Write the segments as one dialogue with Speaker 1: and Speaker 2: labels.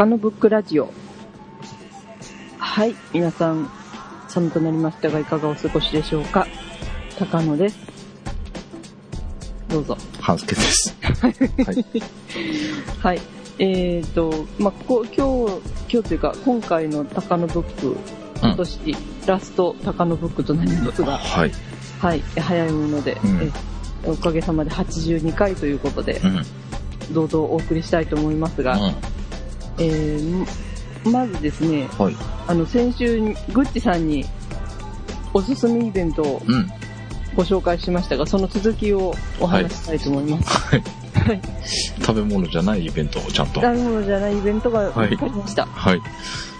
Speaker 1: 高野ブックラジオ。はい、皆さん、寒くなりましたが、いかがお過ごしでしょうか？高野です。どうぞ。
Speaker 2: 半助です。はい。
Speaker 1: はい。えーと、まあ、こ今日、今日というか、今回の高野ブック、今年、ラスト高野ブックとなりますが、
Speaker 2: はい。
Speaker 1: はい、早いもので、
Speaker 2: うん
Speaker 1: えおかげさまで82回ということで
Speaker 2: う、ん。うん。
Speaker 1: 堂々お送りしたいと思いますが、えーまずですね、
Speaker 2: はい。
Speaker 1: あの、先週に、グッチさんに、おすすめイベントを
Speaker 2: うん。
Speaker 1: ご紹介しましたが、その続きをお話ししたいと思います。
Speaker 2: はい。
Speaker 1: はい。
Speaker 2: 食べ物じゃないイベントをちゃんと。
Speaker 1: 食べ物じゃないイベントが
Speaker 2: はい
Speaker 1: 見つかりました。
Speaker 2: はい。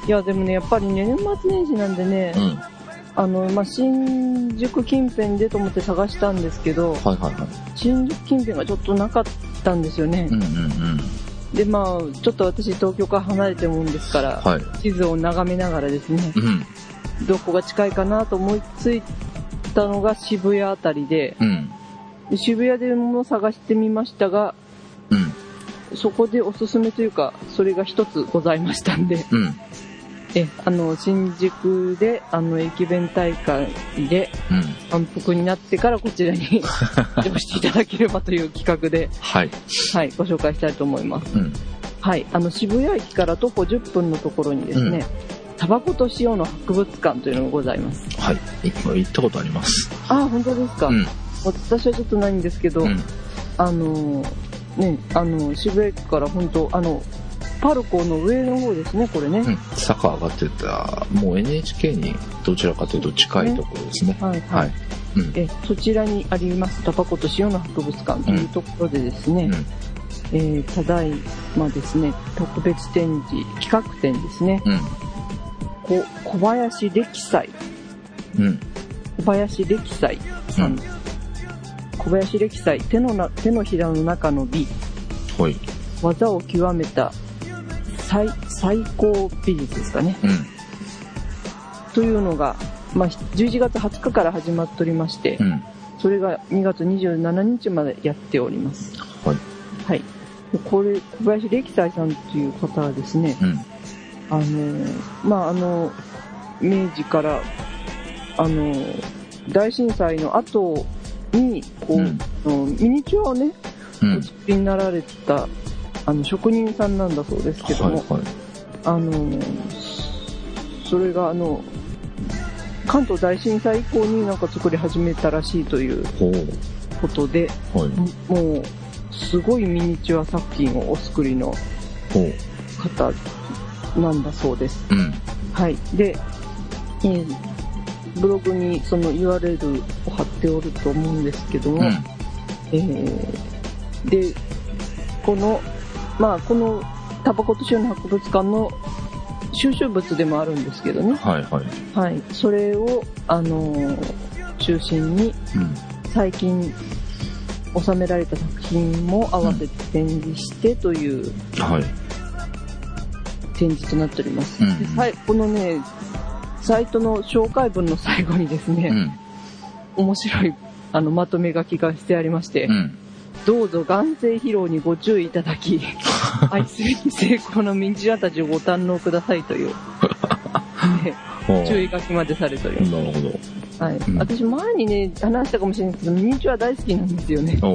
Speaker 1: い、や、でもね、やっぱりね、年末年始なんでね、
Speaker 2: うん。はい
Speaker 1: あの、まあ、新宿近辺でと思って探したんですけど、
Speaker 2: はいはい。
Speaker 1: 新宿近辺がちょっとなかったんですよね。
Speaker 2: うんうんうん。
Speaker 1: で、まあ、ちょっと私東京から離れてるもんですから、
Speaker 2: はい。
Speaker 1: 地図を眺めながらですね、
Speaker 2: うん。
Speaker 1: どこが近いかなと思いついたのが渋谷あたりで、
Speaker 2: うん。
Speaker 1: で渋谷でも探してみましたが、
Speaker 2: うん。
Speaker 1: そこでおすすめというか、それが一つございましたんで、
Speaker 2: うん。
Speaker 1: え、あの、新宿で、あの、駅弁大会で
Speaker 2: うん。
Speaker 1: 反復になってからこちらに 移動していただければという企画で、
Speaker 2: はい。
Speaker 1: はい、ご紹介したいと思います。
Speaker 2: うん。
Speaker 1: はい、あの、渋谷駅から徒歩10分のところにですね、タバコと塩の博物館というのがございます。
Speaker 2: はい。今行ったことあります。
Speaker 1: ああ、本当ですか、
Speaker 2: うん。
Speaker 1: 私はちょっとないんですけど、
Speaker 2: うん。
Speaker 1: あの、ね、あの、渋谷駅から本当あの、パルコの上の方ですね、これね。
Speaker 2: うん。坂上がってた、もう NHK にどちらかというと近いところですね。
Speaker 1: はい、
Speaker 2: は
Speaker 1: はいい。。
Speaker 2: うん。
Speaker 1: え、そちらにありますタバコと塩の博物館というところでですね、
Speaker 2: うん。
Speaker 1: えーただいまですね、特別展示、企画展ですね、
Speaker 2: うん。
Speaker 1: こ小林歴祭、
Speaker 2: うん。
Speaker 1: 小林歴祭さん、
Speaker 2: うん
Speaker 1: 小林歴祭、手のな手のひらの中の美、
Speaker 2: はい。
Speaker 1: 技を極めた最最高美術ですかね。
Speaker 2: うん。
Speaker 1: というのが、まあ、11月20日から始まっておりまして、
Speaker 2: うん。
Speaker 1: それが2月27日までやっております。
Speaker 2: はい。
Speaker 1: はい。でこれ、小林歴斎さんという方はですね、
Speaker 2: うん。
Speaker 1: あのー、まあ、あの、明治から、あのー、大震災の後に、こう、
Speaker 2: うん
Speaker 1: ミニチュアをね、
Speaker 2: うん
Speaker 1: お。作りになられた、あの、職人さんなんだそうですけども、
Speaker 2: はいはい。
Speaker 1: あのー、それがあの、関東大震災以降になんか作り始めたらしいという
Speaker 2: ほ
Speaker 1: ことで、
Speaker 2: う。はい。
Speaker 1: もう、すごいミニチュア作品をお作りの。方なんだそうです。
Speaker 2: うん。
Speaker 1: はい。で、えーブログにその URL を貼っておると思うんですけども、
Speaker 2: うん。
Speaker 1: えーで、この、まあ、このタバコと塩の博物館の収集物でもあるんですけどね。
Speaker 2: はいはい。
Speaker 1: はい。それを、あのー中心に
Speaker 2: うん。
Speaker 1: 最近収められた作品も合わせて展示してという
Speaker 2: はい。
Speaker 1: 展示となっております。
Speaker 2: うん
Speaker 1: でさいこのね、サイトの紹介文の最後にですね、
Speaker 2: うん。
Speaker 1: 面白いあのまとめ書きがしてありまして、
Speaker 2: うん。
Speaker 1: どうぞ眼性疲労にご注意いただき、愛すべき成功のミニチュアたちをご堪能くださいという、ね、注意書きまでされております。
Speaker 2: なるほど。
Speaker 1: はい
Speaker 2: うん
Speaker 1: 私前にね、話したかもしれないですけど、ミニチュア大好きなんですよね。
Speaker 2: お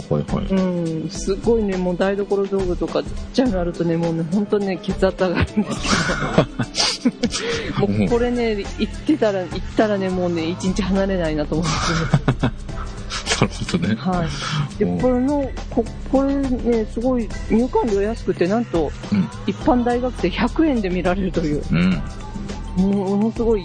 Speaker 2: ー、はいはい。
Speaker 1: うん、すごいね、もう台所道具とかちっちゃいのあるとね、もうね、本当ね、血圧上がるんですけど、もうこれね、行ってたら、行ったらね、もうね、一日離れないなと思って。
Speaker 2: なるほどね。
Speaker 1: はい。で、
Speaker 2: うん
Speaker 1: これの、ここれね、すごい入館料安くて、なんと、
Speaker 2: うん。
Speaker 1: 一般大学生100円で見られるという、
Speaker 2: うん。
Speaker 1: ものすごい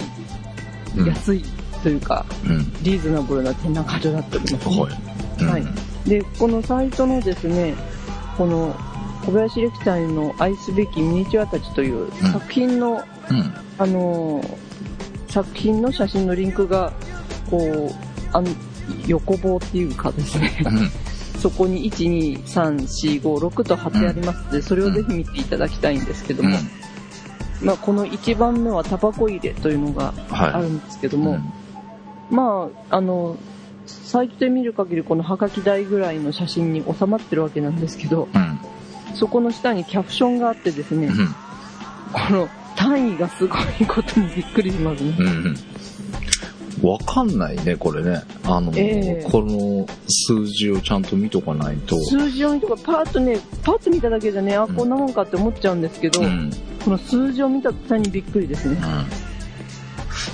Speaker 2: うん。
Speaker 1: 安いというか、
Speaker 2: うん。
Speaker 1: リーズナブルな展覧会場になっております、ね。
Speaker 2: はい。うん
Speaker 1: はいで、このサイトのですね、この小林歴さんの愛すべきミニチュアたちという作品の、
Speaker 2: うん。
Speaker 1: あのー作品の写真のリンクが、こう、あの、横棒っていうかですね、
Speaker 2: うん。
Speaker 1: そこに1、2、3、4、5、6と貼ってありますので、それをぜひ見ていただきたいんですけども、まあ、この1番目はタバコ入れというのがあ
Speaker 2: は
Speaker 1: るんですけど
Speaker 2: い。
Speaker 1: も、まあ、あの、サイトで見る限りこのハガキ台ぐらいの写真に収まってるわけなんですけど、
Speaker 2: うん。
Speaker 1: そこの下にキャプションがあってですね、
Speaker 2: うん。
Speaker 1: この単位がすごいことにびっくりしますね。
Speaker 2: うんうん。わかんないね、これね。あの、
Speaker 1: ええ
Speaker 2: この数字をちゃんと見とかないと。
Speaker 1: 数字を見とかパーッとね、パッと見ただけじゃね、あ、
Speaker 2: うん
Speaker 1: こんなもんかって思っちゃうんですけど、
Speaker 2: うん。
Speaker 1: この数字を見た途端にびっくりですね。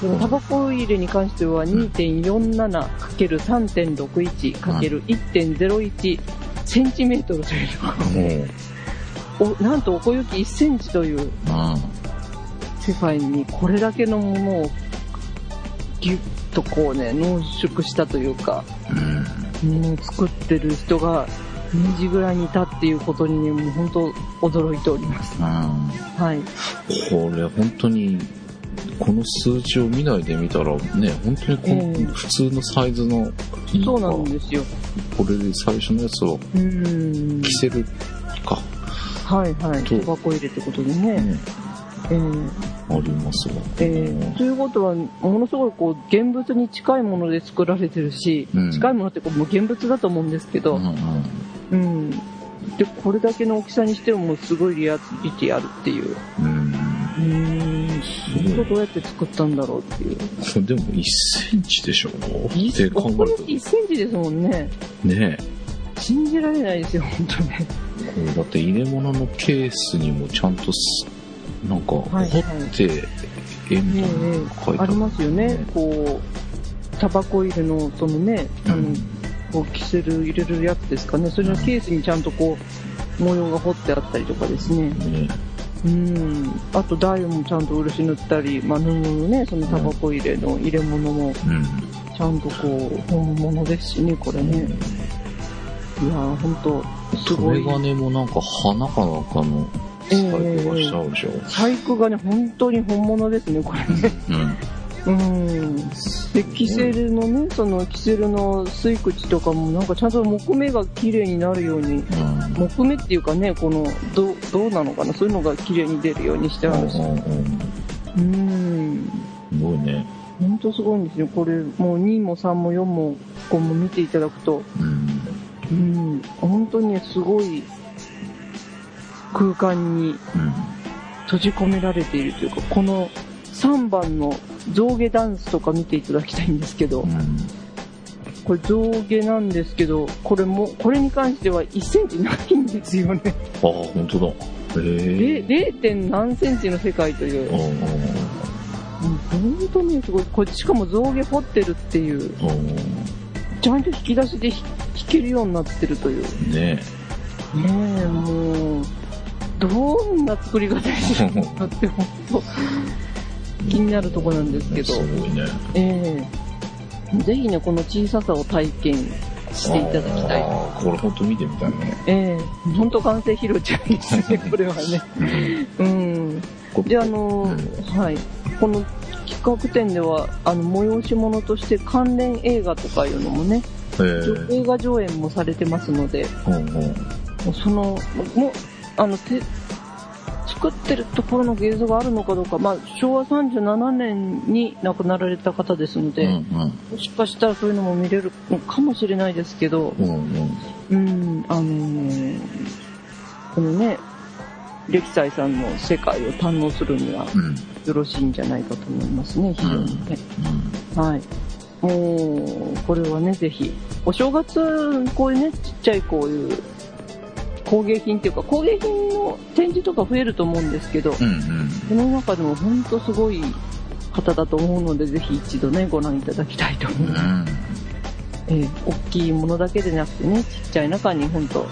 Speaker 1: このタバコ入れに関しては 2.47×3.61×1.01 センチメートルという
Speaker 2: うん。もう、
Speaker 1: おなんとお小雪1センチという
Speaker 2: うん。
Speaker 1: 世界にこれだけのものをギュッとこうね濃縮したというか
Speaker 2: うん。
Speaker 1: ものを作ってる人が2時ぐらいにいたっていうことにねもう本当驚いております。
Speaker 2: うん。
Speaker 1: はい。
Speaker 2: これ本当に、この数字を見ないで見たらね、本当にこ
Speaker 1: え
Speaker 2: の
Speaker 1: え
Speaker 2: 普通のサイズの、
Speaker 1: そうなん
Speaker 2: か
Speaker 1: ですよ。
Speaker 2: これで最初のやつは
Speaker 1: うーん。
Speaker 2: キセルか、
Speaker 1: はいはい。
Speaker 2: と。
Speaker 1: タバコ入れってことでね、
Speaker 2: ね、
Speaker 1: えー
Speaker 2: ありますわ。
Speaker 1: えーということは、ものすごいこう現物に近いもので作られてるし、
Speaker 2: うん
Speaker 1: 近いものってこうもう現物だと思うんですけど、
Speaker 2: うんうん
Speaker 1: うん。で、これだけの大きさにしてももうすごいリアリティあるっていう。
Speaker 2: うん。
Speaker 1: うーん、どうやって作ったんだろうっていう。
Speaker 2: でも1センチでしょって考える
Speaker 1: 1センチですもんね。
Speaker 2: と。ね
Speaker 1: 信じられないですよ、本当ね。
Speaker 2: これだって入れ物のケースにもちゃんとす、なんか、掘
Speaker 1: はいはい
Speaker 2: って、絵みたいなのが書いて
Speaker 1: ありますよね。こう、タバコ入れの、そのね、あの、
Speaker 2: うん
Speaker 1: こう、キセル入れるやつですかね。それのケースにちゃんとこう、模様が彫ってあったりとかですね。
Speaker 2: ね
Speaker 1: うん。あと、台もちゃんと漆塗ったり、まあ、布のね、そのタバコ入れの入れ物も、
Speaker 2: うん。
Speaker 1: ちゃんとこう、本物ですしね、これね。いやー、ほんと、すごい。
Speaker 2: メガネもなんか花かなんかの細工がしてあるでしょ。
Speaker 1: 細工がね、本当に本物ですね、これね。
Speaker 2: うん。
Speaker 1: うん。で、キセルのね、そのキセルの吸い口とかもなんかちゃんと木目が綺麗になるように、
Speaker 2: うん。
Speaker 1: 木目っていうかね、この、どう、どうなのかな、そういうのが綺麗に出るようにしてあるし。
Speaker 2: うんうん
Speaker 1: うん。
Speaker 2: すごいね。
Speaker 1: ほんとすごいんですよ。これ、もう2も3も4も5も見ていただくと、
Speaker 2: うん。
Speaker 1: うん。本当にね、すごい空間に
Speaker 2: うん。
Speaker 1: 閉じ込められているというか、この3番の象牙ダンスとか見ていただきたいんですけど、
Speaker 2: うん。
Speaker 1: これ象牙なんですけど、これも、これに関しては1センチないんですよね。
Speaker 2: ああ、本当だ。へえ。
Speaker 1: 0. 点何センチの世界という。
Speaker 2: うん
Speaker 1: 本当にすごい。これしかも象牙彫ってるっていう、ちゃんと引き出しで弾弾けるようになってるという。ね
Speaker 2: ね
Speaker 1: え、もう、どんな作り方でしょうかって本当気になるとこなんですけど。
Speaker 2: すごいね。
Speaker 1: ええぜひね、この小ささを体験していただきたい。
Speaker 2: ああ、これ本当見てみたいね。
Speaker 1: ええ本当完成披露じゃないですね、これはね。うん。で、あの、
Speaker 2: うん
Speaker 1: はい。この企画展では、あの、催し物として関連映画とかいうのもね。映画上演もされてますので、
Speaker 2: うんうん。
Speaker 1: その、もう、あの、て、作ってるところの映像があるのかどうか、まあ、昭和37年に亡くなられた方ですので、
Speaker 2: うん
Speaker 1: もしかしたらそういうのも見れるのかもしれないですけど、
Speaker 2: うん。うん
Speaker 1: うん、あのーこのね、歴斎さんの世界を堪能するには
Speaker 2: うん。うん。
Speaker 1: よろしいんじゃないかと思いますね、非常にね。はい。もう、これはね、ぜひ。お正月、こういうね、ちっちゃいこういう工芸品っていうか、工芸品の展示とか増えると思うんですけど、
Speaker 2: うんうん。
Speaker 1: その中でも本当すごい方だと思うので、ぜひ一度ね、ご覧いただきたいと思います。
Speaker 2: うん。
Speaker 1: ええ大きいものだけでなくてね、ちっちゃい中に本当、
Speaker 2: うん。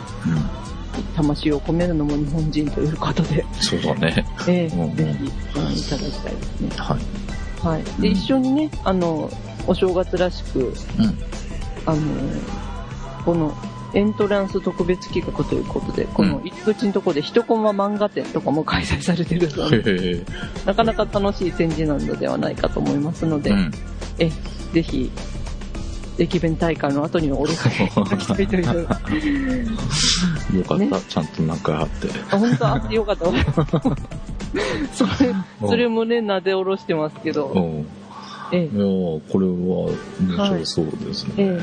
Speaker 1: 魂を込めるのも日本人ということで、
Speaker 2: そうだね。
Speaker 1: ええ
Speaker 2: うんうん
Speaker 1: ぜひご覧いただきたいですね。
Speaker 2: はい。
Speaker 1: はい。で、一緒にね、あの、お正月らしく、
Speaker 2: うん。
Speaker 1: あの、この、エントランス特別企画ということで、この入り口のところで一コマ漫画展とかも開催されてるので。なかなか楽しい展示なのではないかと思いますので、
Speaker 2: うん。
Speaker 1: え、ぜひ、駅弁大会の後にはお出かけいただきたいという。
Speaker 2: よかった、
Speaker 1: ね
Speaker 2: ちゃんとなんかあって。
Speaker 1: あ、本当？あってよかった。それ、それもね、なで下ろしてますけど、
Speaker 2: うん。
Speaker 1: ええ
Speaker 2: いやーこれは面白そうですね。
Speaker 1: え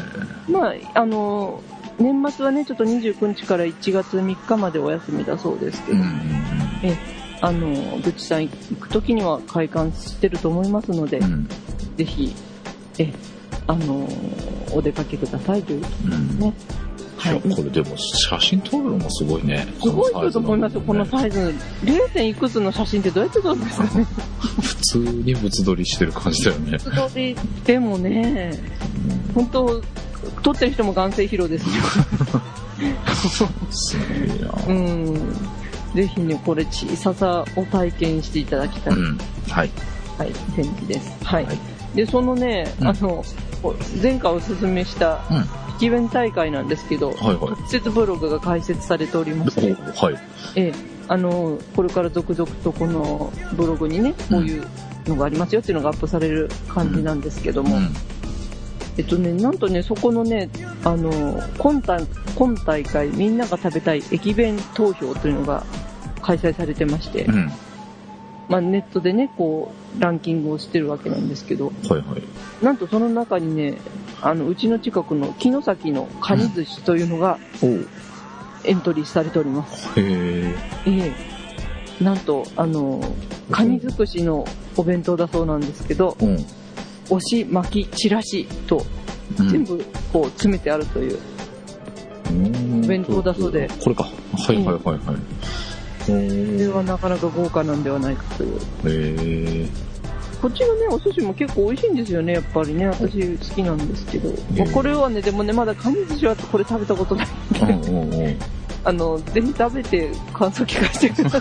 Speaker 1: えまあ、あの、年末はね、ちょっと29日から1月3日までお休みだそうですけど、
Speaker 2: うんうん
Speaker 1: えあの、ぐちさん行く時には開館してると思いますので、
Speaker 2: うん。うん。
Speaker 1: ぜひ、え、あの、お出かけくださいという
Speaker 2: うん。
Speaker 1: ね。はい。
Speaker 2: これでも写真撮るのもすごいね。
Speaker 1: すごい人と思いますよ、この
Speaker 2: イ
Speaker 1: サイズ。0. 点いくつの写真ってどうやって撮るんですかね。
Speaker 2: 普通に物撮りしてる感じだよね。
Speaker 1: 素通りでもね、本当撮ってる人も眼性疲労ですよ。
Speaker 2: すごいな。
Speaker 1: うん。ぜひね、これ小ささを体験していただきたい、
Speaker 2: うん。はい。
Speaker 1: はい、展示です。はい。
Speaker 2: はい
Speaker 1: で、そのね、
Speaker 2: うん
Speaker 1: あの、前回おすすめした駅弁大会なんですけど、
Speaker 2: いはい。
Speaker 1: 特設ブログが開設されておりまして、
Speaker 2: おはい。
Speaker 1: ええ、あの、これから続々とこのブログにね、こういうのがありますよっていうのがアップされる感じなんですけども、
Speaker 2: うん。
Speaker 1: えっとね、なんとね、そこのね、あの、今大今大会みんなが食べたい駅弁投票というのが開催されてまして、
Speaker 2: うん。
Speaker 1: まあネットでね、こう、ランキングをしてるわけなんですけど、
Speaker 2: はいはい。
Speaker 1: なんとその中にね、あの、うちの近くの城崎のカニ寿司というのがエントリーされております。
Speaker 2: へえ。
Speaker 1: ええなんと、あの、カニ尽くしのお弁当だそうなんですけど、
Speaker 2: うん。
Speaker 1: 押し、巻き、ちらしと
Speaker 2: うん
Speaker 1: 全部こう詰めてあるという、
Speaker 2: お
Speaker 1: お弁当だそうで。
Speaker 2: これか。はいはいはいはい。
Speaker 1: これはなかなか豪華なんではないかという。
Speaker 2: へえ。
Speaker 1: こっちのね、お寿司も結構美味しいんですよね、やっぱりね。私好きなんですけど。
Speaker 2: え
Speaker 1: まあこれはね、でもね、まだカニ寿司はこれ食べたことない。
Speaker 2: うんうんうん。
Speaker 1: あの、ぜひ食べて感想聞かせてください。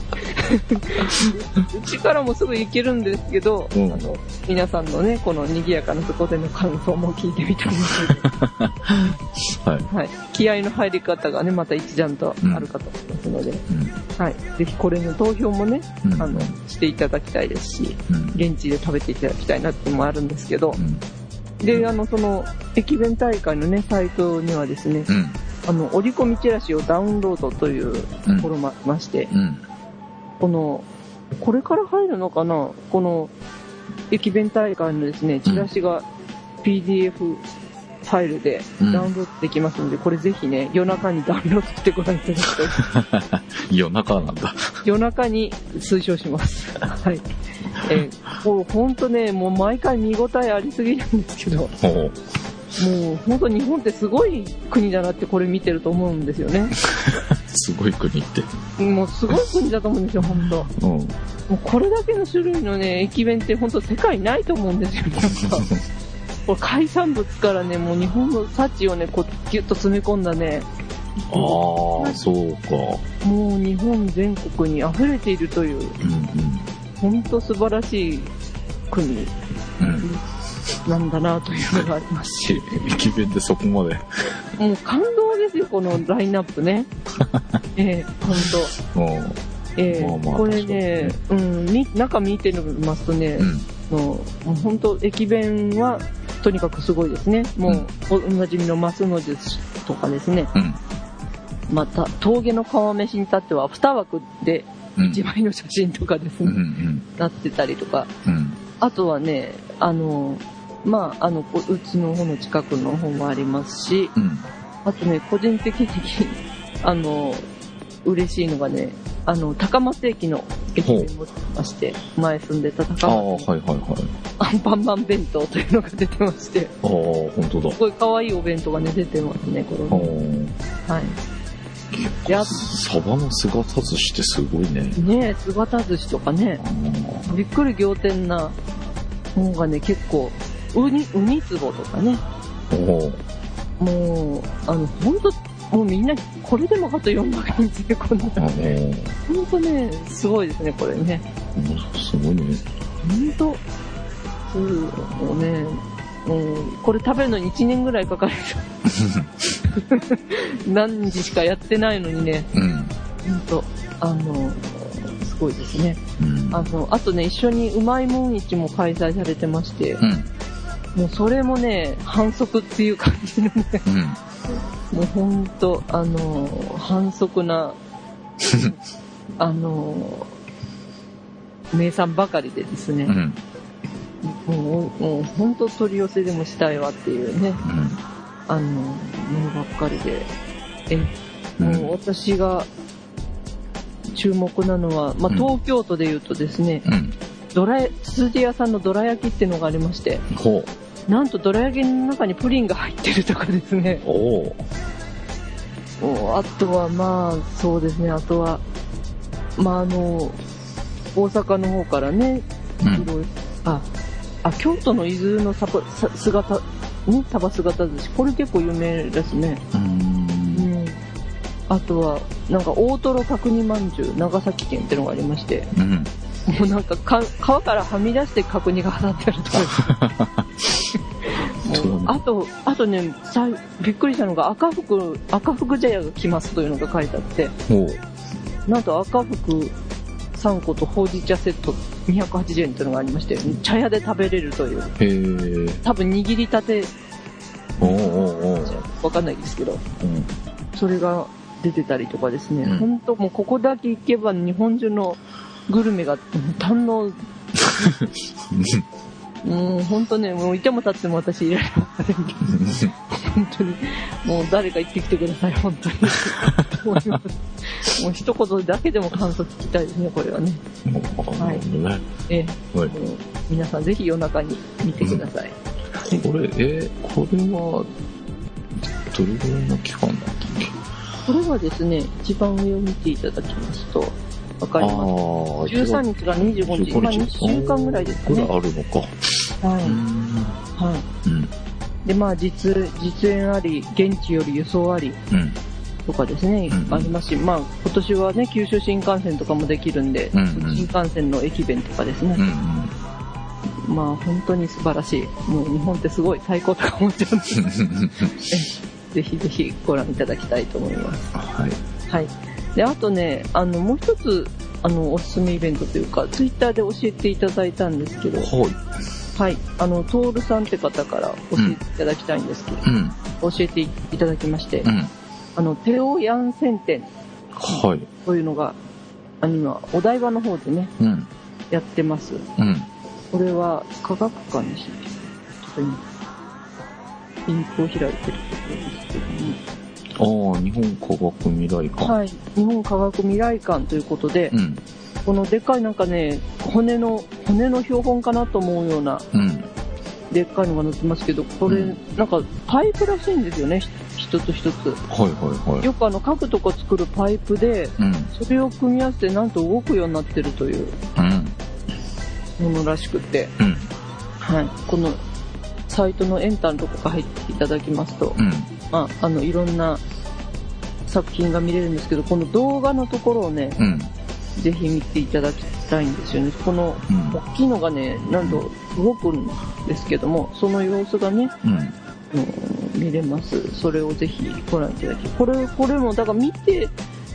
Speaker 1: うちからもすぐ行けるんですけど、
Speaker 2: うん
Speaker 1: あの、皆さんのね、この賑やかなとこでの感想も聞いてみたいんですけど、
Speaker 2: はい。
Speaker 1: はい。気合の入り方がね、また一段とあるかと思いますので、
Speaker 2: うん。
Speaker 1: はい。ぜひこれの投票もね、
Speaker 2: うん
Speaker 1: あの、していただきたいですし、
Speaker 2: うん。
Speaker 1: 現地で食べていただきたいなっていうのもあるんですけど
Speaker 2: う、ん。
Speaker 1: で、あの、その、駅弁大会のね、サイトにはですね、
Speaker 2: うん。
Speaker 1: あの、折り込みチラシをダウンロードというところもありまして、
Speaker 2: うん。
Speaker 1: この、これから入るのかな？この、駅弁大会のですね、チラシが PDF ファイルで
Speaker 2: うん
Speaker 1: ダウンロードできますので、これぜひね、夜中にダウンロードしてご覧いただきたい。
Speaker 2: 夜中なんだ。
Speaker 1: 夜中に推奨します。はい。えー、こうほんとね、もう毎回見応えありすぎるんですけど、も
Speaker 2: ほう。
Speaker 1: うほんと日本ってすごい国だなってこれ見てると思うんですよね。
Speaker 2: すごい国って。
Speaker 1: もうすごい国だと思うんですよ、ほんと。
Speaker 2: うん。
Speaker 1: もうこれだけの種類のね、駅弁って本当世界ないと思うんですよ、なんか。これ海産物からね、もう日本の幸をね、こうギュッと詰め込んだね、
Speaker 2: ああ、そうか。
Speaker 1: もう日本全国に溢れているという、
Speaker 2: うん
Speaker 1: 本当素晴らしい国
Speaker 2: うん。うん。
Speaker 1: なんだなというのがありますし、
Speaker 2: 駅弁でそこまで。
Speaker 1: もう感動ですよ、このラインナップね。ええ本
Speaker 2: うん。
Speaker 1: 当。ええ
Speaker 2: まあまあ
Speaker 1: これね、うん、み中見てみますとね、
Speaker 2: うん。
Speaker 1: のもう本当駅弁はとにかくすごいですね。もう、おおなじみのマスの術とかですね。
Speaker 2: うん。
Speaker 1: また、峠の川飯に至っては2枠で
Speaker 2: うん。
Speaker 1: 1枚の写真とかです
Speaker 2: うん。う
Speaker 1: ね、
Speaker 2: ん。
Speaker 1: なってたりとか。
Speaker 2: うん。
Speaker 1: あとはね、あの、まあ、あの、こうちの方の近くの方もありますし、
Speaker 2: うん。
Speaker 1: あとね、個人的に、あの、嬉しいのがね、あの、高松駅の駅弁もまして、前住んでた
Speaker 2: ああ、
Speaker 1: 高松
Speaker 2: はいはいはい。
Speaker 1: アンパンマン弁当というのが出てまして、
Speaker 2: ああ、本当だ。
Speaker 1: すごい可愛いお弁当がね、出てますね、こ
Speaker 2: あ
Speaker 1: れ。
Speaker 2: あ。
Speaker 1: はい。や
Speaker 2: サバの姿寿司ってすごいね。
Speaker 1: ねえ、姿寿司とかね、
Speaker 2: あ
Speaker 1: びっくり仰天なものがね、結構、ウニ、ウニ壺とかね、もう、あの、ほんと、もうみんな、これでもかと4万円詰め込んだ
Speaker 2: あ。あ
Speaker 1: ら、ほんとね、すごいですね、これね。
Speaker 2: あ。すごいね。
Speaker 1: ほんと、そう、もうね、もう、これ食べるのに1年ぐらいかかる。何日しかやってないのにね、
Speaker 2: うん。
Speaker 1: ほんと、あの、すごいですね。
Speaker 2: うん。
Speaker 1: あの、あとね、一緒にうまいもん市も開催されてまして、
Speaker 2: うん。
Speaker 1: もうそれもね、反則っていう感じのね、
Speaker 2: うん。
Speaker 1: もうほんと、あの、反則な、あの、名産ばかりでですね、
Speaker 2: うん。
Speaker 1: もう、もう本当取り寄せでもしたいわっていうね、あの、ものばっかりで。え、
Speaker 2: うん
Speaker 1: もう私が注目なのは、まあ、
Speaker 2: うん
Speaker 1: 東京都で言うとですね、
Speaker 2: うん。
Speaker 1: どらや、辻屋さんのどら焼きっていうのがありまして、
Speaker 2: ほ
Speaker 1: なんとどら焼きの中にプリンが入ってるとかですね。
Speaker 2: う。おお。
Speaker 1: おあとはまあ、そうですね、あとは、まああの、大阪の方からね、
Speaker 2: うん。
Speaker 1: いろいろ、あ、あ、京都の伊豆のサバさ姿、ね、サバ姿寿司。これ結構有名ですね。
Speaker 2: うー。
Speaker 1: うんん。あとは、なんか大トロ角煮まんじゅう、長崎県ってのがありまして、
Speaker 2: うん。
Speaker 1: もうなんかか皮からはみ出して角煮が挟んであるとか。もうあと、あとね、さびっくりしたのが赤福、赤福茶屋が来ますというのが書いてあって。なんと赤福3個とほうじ茶セット280円っていうのがありまして、茶屋で食べれるという。多分握りたて。わかんないですけど、
Speaker 2: うん。
Speaker 1: それが出てたりとかですね、
Speaker 2: うん
Speaker 1: 本当もうここだけ行けば日本中のグルメが堪能、もう本当ね、もういても立っても私いられませんけど、本当に、もう誰か行ってきてください、本当に。もう一言だけでも感想聞きたいですね、これはね。
Speaker 2: なるほどね。
Speaker 1: ええ
Speaker 2: はい。
Speaker 1: 皆さんぜひ夜中に見てください。
Speaker 2: これ、えーこれは、どれぐらいの期間だったっけ？
Speaker 1: これはですね、一番上を見ていただきますと、わかります。
Speaker 2: あ
Speaker 1: 13日が25日、まあ2週間ぐらいですか
Speaker 2: これ
Speaker 1: ね。
Speaker 2: あるのか。
Speaker 1: はい。
Speaker 2: うん。
Speaker 1: はい。
Speaker 2: うん。
Speaker 1: で、まあ、実、実演あり、現地より輸送あり
Speaker 2: うん。
Speaker 1: とかですね、
Speaker 2: うん
Speaker 1: ありますし、まあ、今年はね、九州新幹線とかもできるんで、
Speaker 2: うんうん
Speaker 1: 新幹線の駅弁とかですね、
Speaker 2: うん。
Speaker 1: まあ、本当に素晴らしい。もう日本ってすごい最高とか思っちゃうんで、
Speaker 2: うん。
Speaker 1: ぜひぜひご覧いただきたいと思います。
Speaker 2: はい。
Speaker 1: はい。で、あとね、あの、もう一つ、あの、おすすめイベントというか、ツイッターで教えていただいたんですけど、
Speaker 2: はい。
Speaker 1: はい。あの、トールさんって方から教えていただきたいんですけど、
Speaker 2: うん。
Speaker 1: 教えていただきまして、
Speaker 2: うん。
Speaker 1: あの、テオヤンセン店
Speaker 2: はい。
Speaker 1: というのが、あの、今、お台場の方でね、
Speaker 2: うん。
Speaker 1: やってます。
Speaker 2: うん。
Speaker 1: これは科学館でしちょっと今、リンクを開いてるところですけども、
Speaker 2: ああ、日本科学未来館。
Speaker 1: はい。日本科学未来館ということで、
Speaker 2: うん。
Speaker 1: このでっかいなんかね、骨の、骨の標本かなと思うような、
Speaker 2: うん。
Speaker 1: でっかいのが載ってますけど、これ、
Speaker 2: うん
Speaker 1: なんかパイプらしいんですよね、ひ一つ一つ。
Speaker 2: はいはいはい。
Speaker 1: よくあの家具とか作るパイプで、
Speaker 2: うん。
Speaker 1: それを組み合わせてなんと動くようになってるという
Speaker 2: うん。
Speaker 1: ものらしくて、
Speaker 2: うん。
Speaker 1: はい。このサイトのエンタのとこから入っていただきますと、
Speaker 2: うん。
Speaker 1: まあ、あの、いろんな作品が見れるんですけど、この動画のところをね、
Speaker 2: うん。
Speaker 1: ぜひ見ていただきたいんですよね。この
Speaker 2: うん。
Speaker 1: 大きいのがね、なんと動くんですけども、その様子がね、
Speaker 2: うん。
Speaker 1: 見れます。それをぜひご覧いただき。これ、これも、だから見て、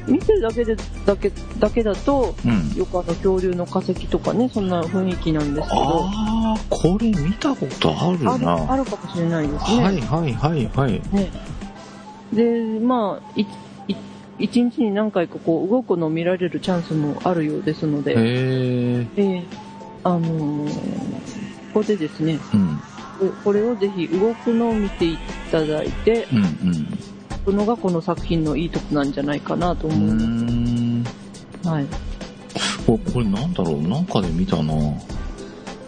Speaker 1: 見てるだけで、だけ、だけだと、
Speaker 2: うん。
Speaker 1: よくあの恐竜の化石とかね、そんな雰囲気なんですけど、
Speaker 2: ああ、これ見たことある
Speaker 1: ある、
Speaker 2: な。
Speaker 1: あるかもしれないですね。
Speaker 2: はいはいはいはい。
Speaker 1: ね。で、まあ、一日に何回かこう動くのを見られるチャンスもあるようですので、
Speaker 2: へえ。
Speaker 1: で、あのーここでですね、
Speaker 2: うん。
Speaker 1: ここれをぜひ動くのを見ていただいて、
Speaker 2: うんうん。
Speaker 1: そのがこの作品のいいとこなんじゃないかなと思いま
Speaker 2: ん。
Speaker 1: す。はい。
Speaker 2: これこれなんだろう？なんかで見たな。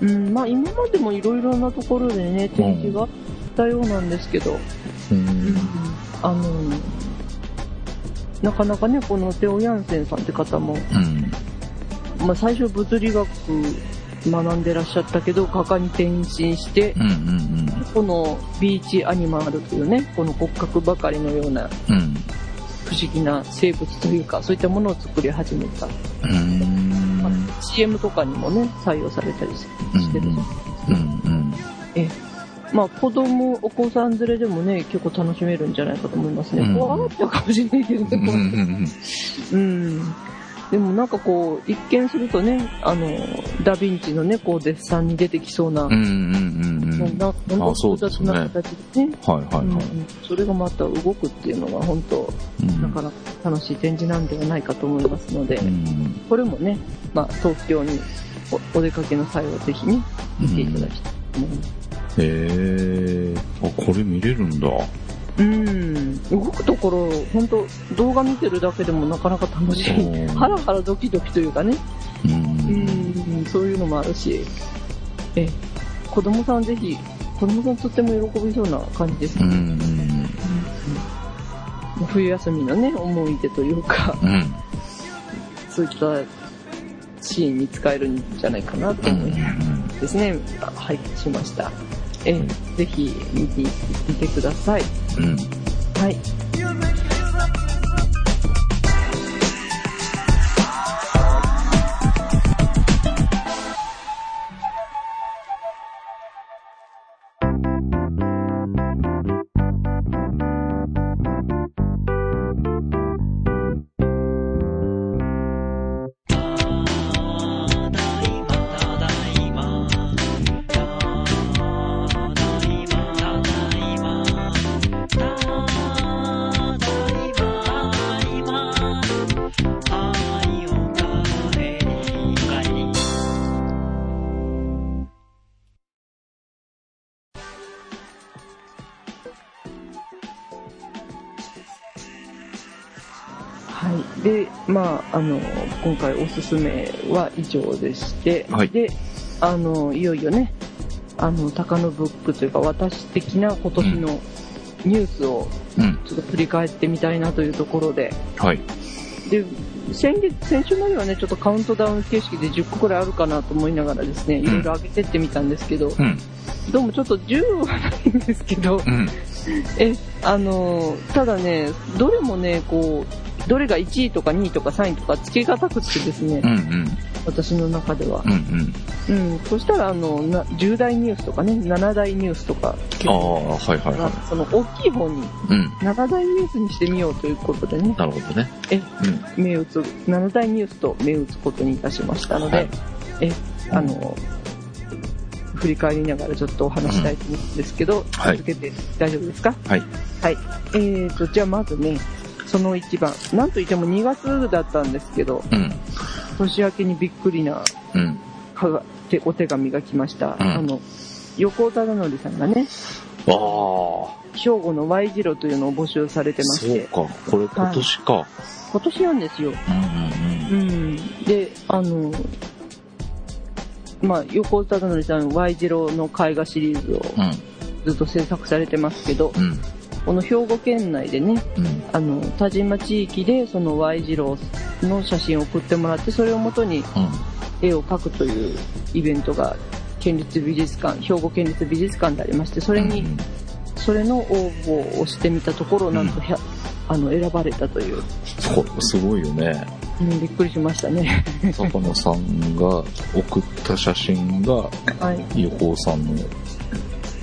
Speaker 1: うん、まあ今までもいろいろなところでね、展示があったようなんですけど、
Speaker 2: うーん。
Speaker 1: あのーなかなかね、このテオ・ヤンセンさんって方も、
Speaker 2: うん。
Speaker 1: まあ最初物理学学んでらっしゃったけど、画家に転身して
Speaker 2: う、んうん
Speaker 1: このビーチアニマルというね、この骨格ばかりのような
Speaker 2: うん。うん。
Speaker 1: 不思議な生物というか、そういったものを作り始めた。
Speaker 2: うーん。
Speaker 1: まあ CM とかにもね、採用されたりししてる。
Speaker 2: うんうん。
Speaker 1: えまあ子供、お子さん連れでもね、結構楽しめるんじゃないかと思いますね。
Speaker 2: うん
Speaker 1: 怖がっちゃうかもしれないけど
Speaker 2: うんうんう
Speaker 1: ね。
Speaker 2: ん
Speaker 1: うん。でもなんかこう、一見するとね、あの、ダヴィンチのね、こう、デッサンに出てきそうな、
Speaker 2: うんうんうんうん。
Speaker 1: そんな、本当
Speaker 2: あそう
Speaker 1: 複雑な形でね。
Speaker 2: はいはい
Speaker 1: うん
Speaker 2: はい。
Speaker 1: それがまた動くっていうのは本当、
Speaker 2: うん
Speaker 1: なかなか楽しい展示なんではないかと思いますので、
Speaker 2: うん
Speaker 1: これもね、まあ、東京におお出かけの際はぜひね、見ていただきたいと思います。
Speaker 2: へえ。あ、これ見れるんだ。
Speaker 1: うん。動くところ、本当動画見てるだけでもなかなか楽しい。ハラハラドキドキというかね。
Speaker 2: う。
Speaker 1: うんん、そういうのもあるし。え、子供さんぜひ、子供さんとっても喜びそうな感じです
Speaker 2: う
Speaker 1: ね。
Speaker 2: ん。
Speaker 1: 冬休みのね、思い出というか、
Speaker 2: うん。
Speaker 1: そういったシーンに使えるんじゃないかなと
Speaker 2: うん。
Speaker 1: 思いですね。はい、しました。え、ぜひ見てみてください。
Speaker 2: うん。
Speaker 1: はい。はい。まあ、あの、今回おすすめは以上でして、
Speaker 2: はい
Speaker 1: で、あの、いよいよね、あの、高野ブックというか、私的な今年のニュースを
Speaker 2: うん。
Speaker 1: ちょっと振り返ってみたいなというところで、
Speaker 2: はい。
Speaker 1: で、先月、先週まではね、ちょっとカウントダウン形式で10個くらいあるかなと思いながらですね、いろいろ上げてってみたんですけど、
Speaker 2: うん。
Speaker 1: どうもちょっと10はないんですけど、
Speaker 2: うん。
Speaker 1: え、あのーただね、どれもね、こう、どれが1位とか2位とか3位とかつけがたくってですね、
Speaker 2: うん。うん。
Speaker 1: 私の中では
Speaker 2: う。ん。
Speaker 1: うん、そしたら、あの、な10大ニュースとかね、7大ニュースとか、
Speaker 2: ああ、はいはいは
Speaker 1: その大きい方に、
Speaker 2: い。うん。
Speaker 1: 7大ニュースにしてみようということでね、
Speaker 2: なるほどね。
Speaker 1: え、
Speaker 2: うん。
Speaker 1: 目打つ、7大ニュースと目打つことにいたしましたので、
Speaker 2: はい
Speaker 1: え、あの、振り返りながらちょっとお話したいと思うんですけど、
Speaker 2: はい
Speaker 1: 続けて大丈夫ですか？
Speaker 2: はい。
Speaker 1: はい。えーと、じゃあまずね、その一番、なんといっても2月だったんですけど、
Speaker 2: うん。
Speaker 1: 年明けにびっくりな
Speaker 2: うん。
Speaker 1: かがてお手紙が来ました。
Speaker 2: うん
Speaker 1: あの、横尾忠則さんがね、
Speaker 2: ああ、
Speaker 1: 兵庫の Y 字路というのを募集されてまして、
Speaker 2: そうか。これ今年か。
Speaker 1: 今年なんですよ。
Speaker 2: うんうん
Speaker 1: うん。で、あの、まあ、横尾忠則さん Y 字路の絵画シリーズを
Speaker 2: うん。
Speaker 1: ずっと制作されてますけど、
Speaker 2: うん。
Speaker 1: この兵庫県内でね、
Speaker 2: うん。
Speaker 1: あの、田島地域でその Y 字路の写真を送ってもらって、それをもとに
Speaker 2: うん。
Speaker 1: 絵を描くというイベントが県立美術館、兵庫県立美術館でありまして、それに、それの応募をしてみたところ、なんとひゃ、あの、選ばれたという、
Speaker 2: そう、すごいよね。
Speaker 1: うん、びっくりしましたね。
Speaker 2: 高野さんが送った写真が
Speaker 1: はい。
Speaker 2: 横尾さんの。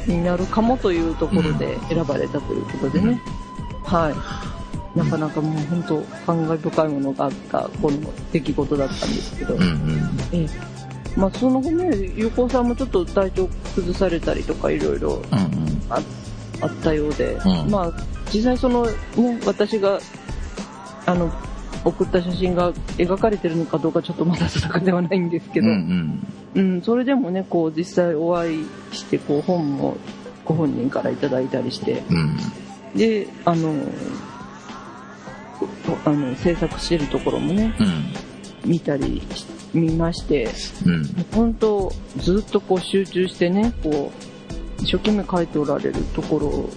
Speaker 1: になるかもというところで選ばれたということでね。はい。なかなかもう本当感慨深いものがあった、この出来事だったんですけど。
Speaker 2: うんうん。
Speaker 1: ええ。まあ、その後ね、横尾さんもちょっと体調崩されたりとかいろいろ。ああったようで、
Speaker 2: うん
Speaker 1: まあ、実際そのね、私が、あの、送った写真が描かれてるのかどうかちょっとまだ定かではないんですけど、
Speaker 2: う
Speaker 1: うん、
Speaker 2: ん
Speaker 1: それでもね、こう実際お会いして、こう本もご本人からいただいたりして、
Speaker 2: うん。うん。
Speaker 1: で、あの、あの制作してるところもね、
Speaker 2: うん。
Speaker 1: 見たりし見まして、
Speaker 2: うん。
Speaker 1: 本当ずっとこう集中してね、こう、一生懸命描いておられるところを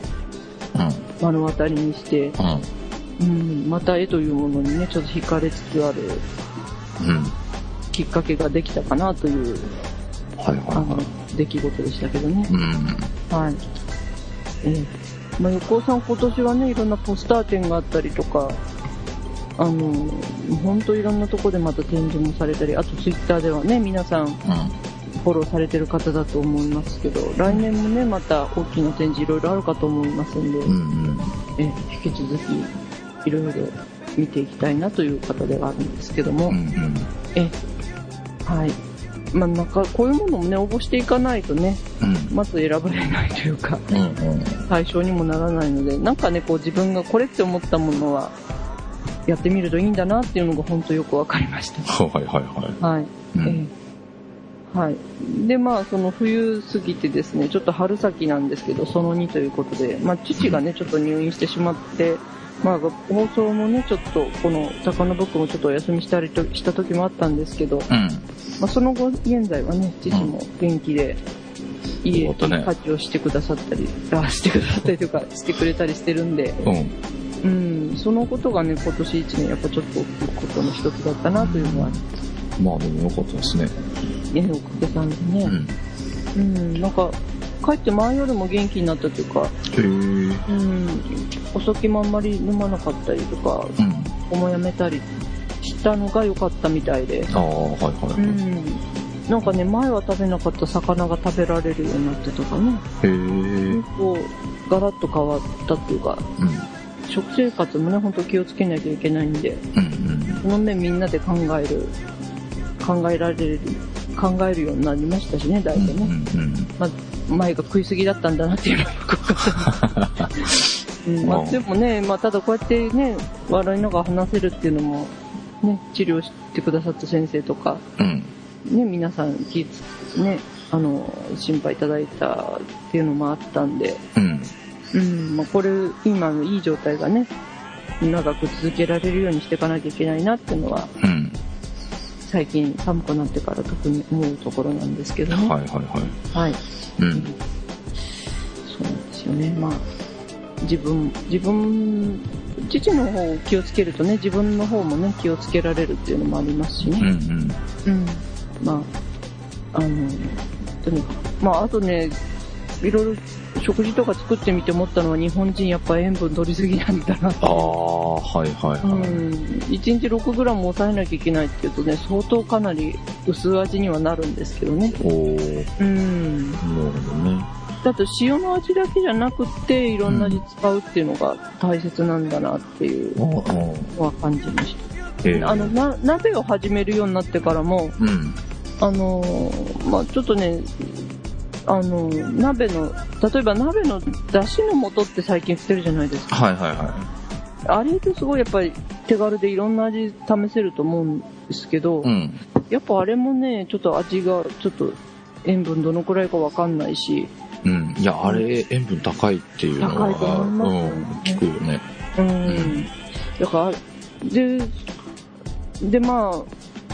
Speaker 1: 目の当たりにして、
Speaker 2: うん。
Speaker 1: うん、また絵というものにね、ちょっと惹かれつつある
Speaker 2: うん。
Speaker 1: きっかけができたかなという、
Speaker 2: はい
Speaker 1: あの出来事でしたけどね。
Speaker 2: うん。
Speaker 1: はい。ええまあ、横尾さん今年はね、いろんなポスター展があったりとか、あの、本当いろんなとこでまた展示もされたり、あとツイッターではね、皆さんフォローされてる方だと思いますけど、来年もね、また大きな展示いろいろあるかと思いますんで、
Speaker 2: うん。うん。
Speaker 1: え引き続きいろいろ見ていきたいなという方ではあるんですけども、
Speaker 2: うん。うん。
Speaker 1: えはい。まあなんかこういうものもね、応募していかないとね、
Speaker 2: うん。
Speaker 1: まず選ばれないというか、
Speaker 2: うん。うん。
Speaker 1: 対象にもならないので、なんかね、こう自分がこれって思ったものは、やってみるといいんだなっていうのが本当よくわかりました。
Speaker 2: はいはいはい。
Speaker 1: はい。
Speaker 2: うん。
Speaker 1: ええはい。で、まあ、その冬過ぎてですね、ちょっと春先なんですけど、その2ということで、まあ、父がね、ちょっと入院してしまって、まあ、放送もね、ちょっと、この、高野ブックもちょっとお休みしたりとした時もあったんですけど、
Speaker 2: うん。
Speaker 1: まあ、その後、現在はね、父も元気で、家
Speaker 2: よかったね
Speaker 1: 家事をしてくださったり、あしてくださったりとか、してくれたりしてるんで、
Speaker 2: うん。
Speaker 1: うん、そのことがね、今年1年、やっぱちょっと大きいことの一つだったなというのは、
Speaker 2: まあでもよかったですね。
Speaker 1: ね、おかげさんでね。
Speaker 2: うん。
Speaker 1: うん、なんか、帰って前よりも元気になったというか。うん、お酒もあんまり飲まなかったりとか、
Speaker 2: うん。
Speaker 1: おもやめたりしたのが良かったみたいで、
Speaker 2: ああ、はいは
Speaker 1: う
Speaker 2: い。
Speaker 1: ん、なんかね、前は食べなかった魚が食べられるようになってとかね、
Speaker 2: へえ。うん。
Speaker 1: こう、ガラッと変わったっていうか、食生活もね、本当気をつけなきゃいけないんで、
Speaker 2: うん。
Speaker 1: その面みんなで考える、考えられる、考えるようになりましたしね、大
Speaker 2: うん。
Speaker 1: 体ね。
Speaker 2: うん。
Speaker 1: まあ、前が食いすぎだったんだなっていうのが分かった。うんまあ、でもね、まあ、ただこうやってね、笑いながら話せるっていうのも、ね、治療してくださった先生とか、
Speaker 2: うん。
Speaker 1: ね、皆さん気つ、ね、あの、心配いただいたっていうのもあったんで、
Speaker 2: うん。
Speaker 1: うん、まあ、これ、今のいい状態がね、長く続けられるようにしていかなきゃいけないなっていうのは、
Speaker 2: うん。
Speaker 1: 最近寒くなってから特に思うところなんですけどね。
Speaker 2: はいはいはい。
Speaker 1: はい。
Speaker 2: うん。
Speaker 1: そうなんですよね。まあ、自分、自分、父の方を気をつけるとね、自分の方もね、気をつけられるっていうのもありますし
Speaker 2: うんう
Speaker 1: ね。
Speaker 2: ん。
Speaker 1: うん。まあ、あの、とにかく、まあ、あとね、いろいろ食事とか作ってみて思ったのは、日本人やっぱ塩分取りすぎなんだな
Speaker 2: ああ、はいはい
Speaker 1: うん、
Speaker 2: はい。
Speaker 1: 1日 6g 抑えなきゃいけないっていうとね、相当かなり薄味にはなるんですけどね。
Speaker 2: おー、
Speaker 1: うん。
Speaker 2: なるほどね。
Speaker 1: だと塩の味だけじゃなくって、いろんな味使うっていうのが大切なんだなっていう
Speaker 2: ああ、
Speaker 1: のは感じまし
Speaker 2: ええ
Speaker 1: た。あの、な、鍋を始めるようになってからも、
Speaker 2: うん。
Speaker 1: あのーまあちょっとね、あのー鍋の、例えば鍋の出汁の素って最近売ってるじゃないですか。
Speaker 2: はいはいは
Speaker 1: あれってすごいやっぱり手軽でいろんな味試せると思うんですけど、
Speaker 2: い。うん。
Speaker 1: やっぱあれもね、ちょっと味が、ちょっと塩分どのくらいかわかんないし、
Speaker 2: うん。いや、あれ、塩分高いっていうのは、
Speaker 1: 高いと思いますよね
Speaker 2: うん、聞くよね。
Speaker 1: うん。だから、で、で、ま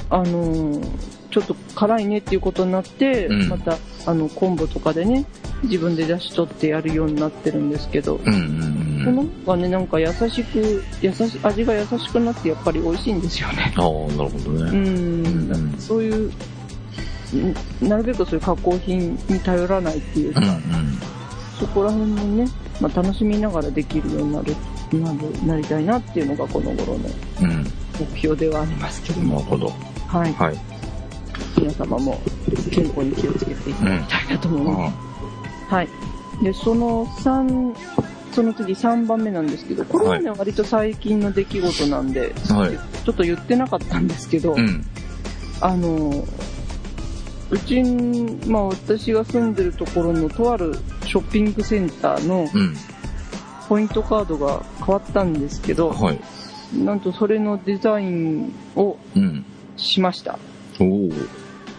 Speaker 1: あ、あのーちょっと辛いねっていうことになって、
Speaker 2: うん
Speaker 1: また、あの、昆布とかでね、自分で出し取ってやるようになってるんですけど、
Speaker 2: うんうん
Speaker 1: そ
Speaker 2: うん。
Speaker 1: の方がね、なんか優しく、優し、味が優しくなってやっぱり美味しいんですよね。
Speaker 2: ああ、なるほど
Speaker 1: う
Speaker 2: ね。
Speaker 1: ん。
Speaker 2: うん
Speaker 1: そういう、んなるべくそういう加工品に頼らないっていうか、
Speaker 2: うんうん。
Speaker 1: そこら辺もね、まあ、楽しみながらできるようになる、なるなりたいなっていうのがこの頃の
Speaker 2: うん。
Speaker 1: 目標ではありますけども、
Speaker 2: なるほど。
Speaker 1: はい。
Speaker 2: はい。
Speaker 1: 皆様も健康に気をつけていただきたいなと思います。はい。で、その3、その次3番目なんですけど、これはね、割と最近の出来事なんで、
Speaker 2: はい。
Speaker 1: ちょっと言ってなかったんですけど、
Speaker 2: うん。
Speaker 1: あの、うちん、まあ私が住んでるところのとあるショッピングセンターの
Speaker 2: うん。
Speaker 1: ポイントカードが変わったんですけど、
Speaker 2: はい。
Speaker 1: なんとそれのデザインを
Speaker 2: うん。
Speaker 1: しました。
Speaker 2: おお。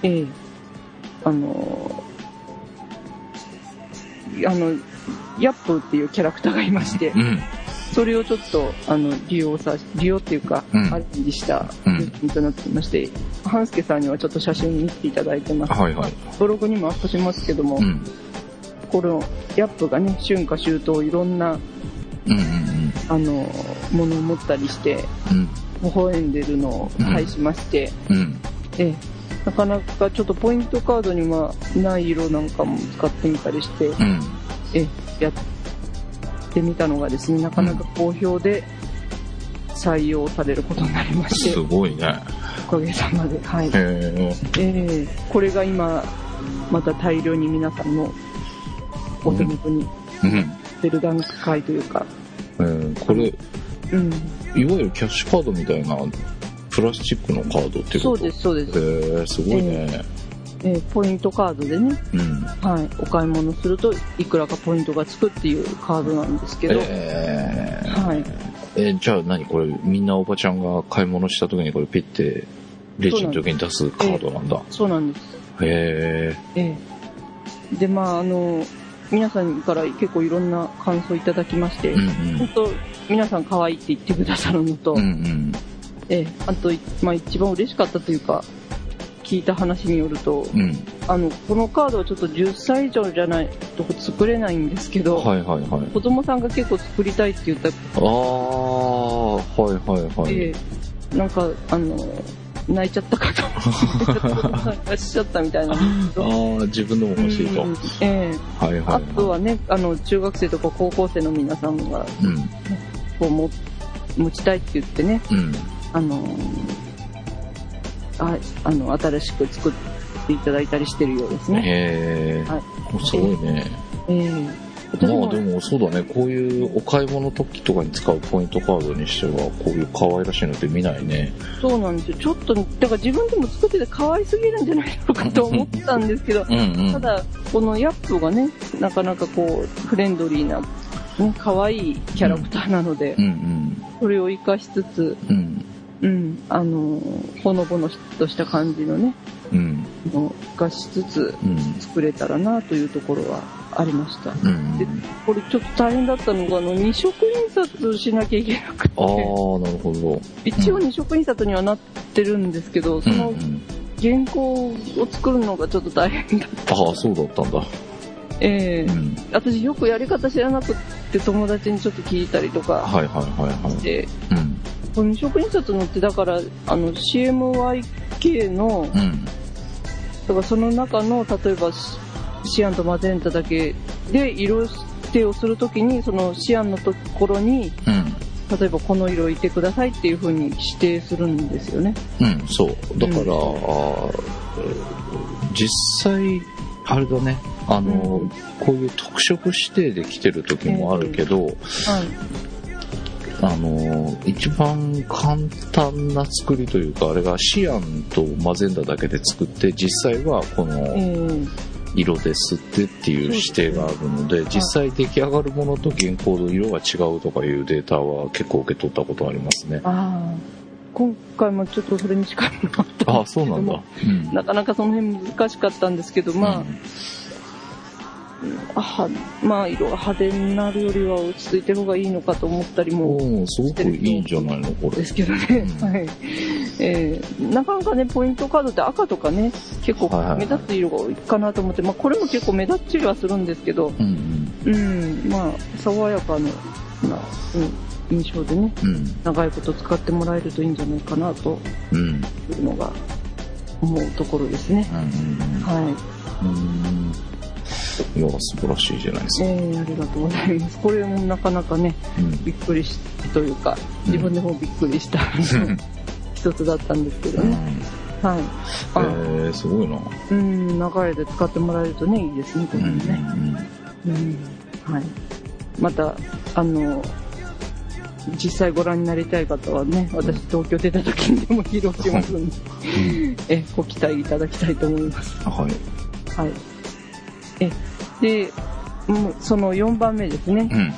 Speaker 1: ええ。あのあの、ヤップっていうキャラクターがいまして
Speaker 2: う、ん。
Speaker 1: それをちょっと、あの、利用さ、利用っていうか、
Speaker 2: うん
Speaker 1: アレンジした
Speaker 2: うん
Speaker 1: デザインとなっていまして、半助さんにはちょっと写真見ていただいてます。
Speaker 2: はいはい。
Speaker 1: ブログにもアップしますけども、
Speaker 2: うん。
Speaker 1: このヤップがね、春夏秋冬いろんな、
Speaker 2: うんうん
Speaker 1: あの、ものを持ったりして、
Speaker 2: うん。
Speaker 1: 微笑んでるのを配しまして、
Speaker 2: うん。うん。
Speaker 1: ええ、なかなかちょっとポイントカードにはない色なんかも使ってみたりして、
Speaker 2: うん。
Speaker 1: ええ、やってみたのがですね、なかなか好評で採用されることになりまして、
Speaker 2: すごいね。
Speaker 1: おかげさまで、はい。
Speaker 2: へえ。
Speaker 1: ええこれが今、また大量に皆さんのお手元に
Speaker 2: うん。
Speaker 1: 出る段階というか、
Speaker 2: えーこれ、
Speaker 1: うん、
Speaker 2: いわゆるキャッシュカードみたいな、プラスチックのカードってこと？
Speaker 1: そうです、そうです。
Speaker 2: へえ、すごいね。
Speaker 1: ええポイントカードでね、
Speaker 2: うん。
Speaker 1: はい、お買い物するといくらかポイントがつくっていうカードなんですけど、
Speaker 2: えー
Speaker 1: はい。
Speaker 2: えーじゃあ何これ、みんなおばちゃんが買い物した時にこれピッて、レジの時に出すカードなんだ。
Speaker 1: そうなんです。
Speaker 2: へ
Speaker 1: ええ。で、まあ、あの、皆さんから結構いろんな感想いただきまして、
Speaker 2: え。うん
Speaker 1: 本当皆さん可愛いって言ってくださるのと、
Speaker 2: うん。うんうん。
Speaker 1: ええ、あと、まあ一番嬉しかったというか、聞いた話によると、
Speaker 2: うん。
Speaker 1: あの、このカードはちょっと10歳以上じゃないと作れないんですけど、
Speaker 2: はいはいはい。
Speaker 1: 子供さんが結構作りたいって言った
Speaker 2: ああ、はいはいはい。
Speaker 1: で、なんか、あの、泣いちゃったかと思って、しちゃったみたいな。
Speaker 2: ああ、自分のも欲しいと。
Speaker 1: うんええ
Speaker 2: はいはいはい。
Speaker 1: あとはね、あの、中学生とか高校生の皆さんが、
Speaker 2: うん。
Speaker 1: こう、も持ちたいって言ってね、
Speaker 2: うん。
Speaker 1: あのあ、あの、新しく作っていただいたりしてるようですね。
Speaker 2: へえ、
Speaker 1: はい
Speaker 2: すごいね。
Speaker 1: ええ私も
Speaker 2: まあでもそうだね、こういうお買い物時とかに使うポイントカードにしては、こういう可愛らしいのって見ないね。
Speaker 1: そうなんですよ。ちょっと、だから自分でも作ってて可愛すぎるんじゃないのかと思ったんですけど、
Speaker 2: うんうん。
Speaker 1: ただ、このヤップがね、なかなかこう、フレンドリーな、ね、可愛いキャラクターなので、
Speaker 2: うんうん。
Speaker 1: それを活かしつつ、
Speaker 2: うん。
Speaker 1: うん、あのー、ほのぼのとした感じのね、
Speaker 2: うん。
Speaker 1: の活かしつつ
Speaker 2: うん。
Speaker 1: 作れたらなというところはありました。
Speaker 2: うん。
Speaker 1: でこれちょっと大変だったのが、あの、二色印刷しなきゃいけなくて、
Speaker 2: ああ、なるほど。
Speaker 1: 一応二色印刷にはなってるんですけど、その
Speaker 2: うんうん。
Speaker 1: 原稿を作るのがちょっと大変だった。
Speaker 2: ああ、そうだったんだ。
Speaker 1: ええ
Speaker 2: うん。
Speaker 1: 私よくやり方知らなくって友達にちょっと聞いたりとか
Speaker 2: はいはいはいはい。
Speaker 1: して、
Speaker 2: うん。
Speaker 1: この二色印刷のってだから、あの CMYK の、
Speaker 2: うん。
Speaker 1: だからその中の、例えばシシアンとマゼンタだけで色指定をするときに、そのシアンのところに、
Speaker 2: うん。
Speaker 1: 例えばこの色いてくださいっていう風に指定するんですよね。
Speaker 2: うん、そう。だから、
Speaker 1: うん
Speaker 2: 実際、あれだね、あの、
Speaker 1: うん
Speaker 2: こういう特色指定で来てる時もあるけど、
Speaker 1: はい。
Speaker 2: あの、一番簡単な作りというか、あれがシアンとマゼンダだけで作って、実際はこ
Speaker 1: え
Speaker 2: の
Speaker 1: ー
Speaker 2: 色ですってっていう指定があるので、実際出来上がるものと原稿の色が違うとかいうデータは結構受け取ったことありますね。
Speaker 1: ああ。今回もちょっとそれに近いのがあった
Speaker 2: ああ、そうなんだ。うん。
Speaker 1: なかなかその辺難しかったんですけど、まあ、あはまあ、色が派手になるよりは落ち着いてる方がいいのかと思ったりも
Speaker 2: すごくいいんじゃないのこれ。
Speaker 1: ですけどね。
Speaker 2: うん
Speaker 1: はい。えーなかなかね、ポイントカードって赤とかね、結構目立つ色が多いかなと思って、まあ、これも結構目立ちはするんですけど、
Speaker 2: うん
Speaker 1: うん、まあ、爽やかな、な、うん、印象でね、
Speaker 2: うん。うん。
Speaker 1: 長いこと使ってもらえるといいんじゃないかなと
Speaker 2: うん。
Speaker 1: いうのが思うところですね。
Speaker 2: うん。
Speaker 1: はい。
Speaker 2: うん。いや、素晴らしいじゃないですか。
Speaker 1: えー、ありがとうございます。これもなかなかね、
Speaker 2: うん。
Speaker 1: びっくりし、というか、自分でもびっくりした一つだったんですけどね。はい。
Speaker 2: え
Speaker 1: あ、
Speaker 2: ー、すごいな。
Speaker 1: うん、流れで使ってもらえるとね、いいですね、これもね。うん。はい。また、あの、実際ご覧になりたい方はね、私東京出た時にでも披露しますので、え、ご期待いただきたいと思います。
Speaker 2: はい。
Speaker 1: はい。え、で、その4番目ですね。
Speaker 2: うん。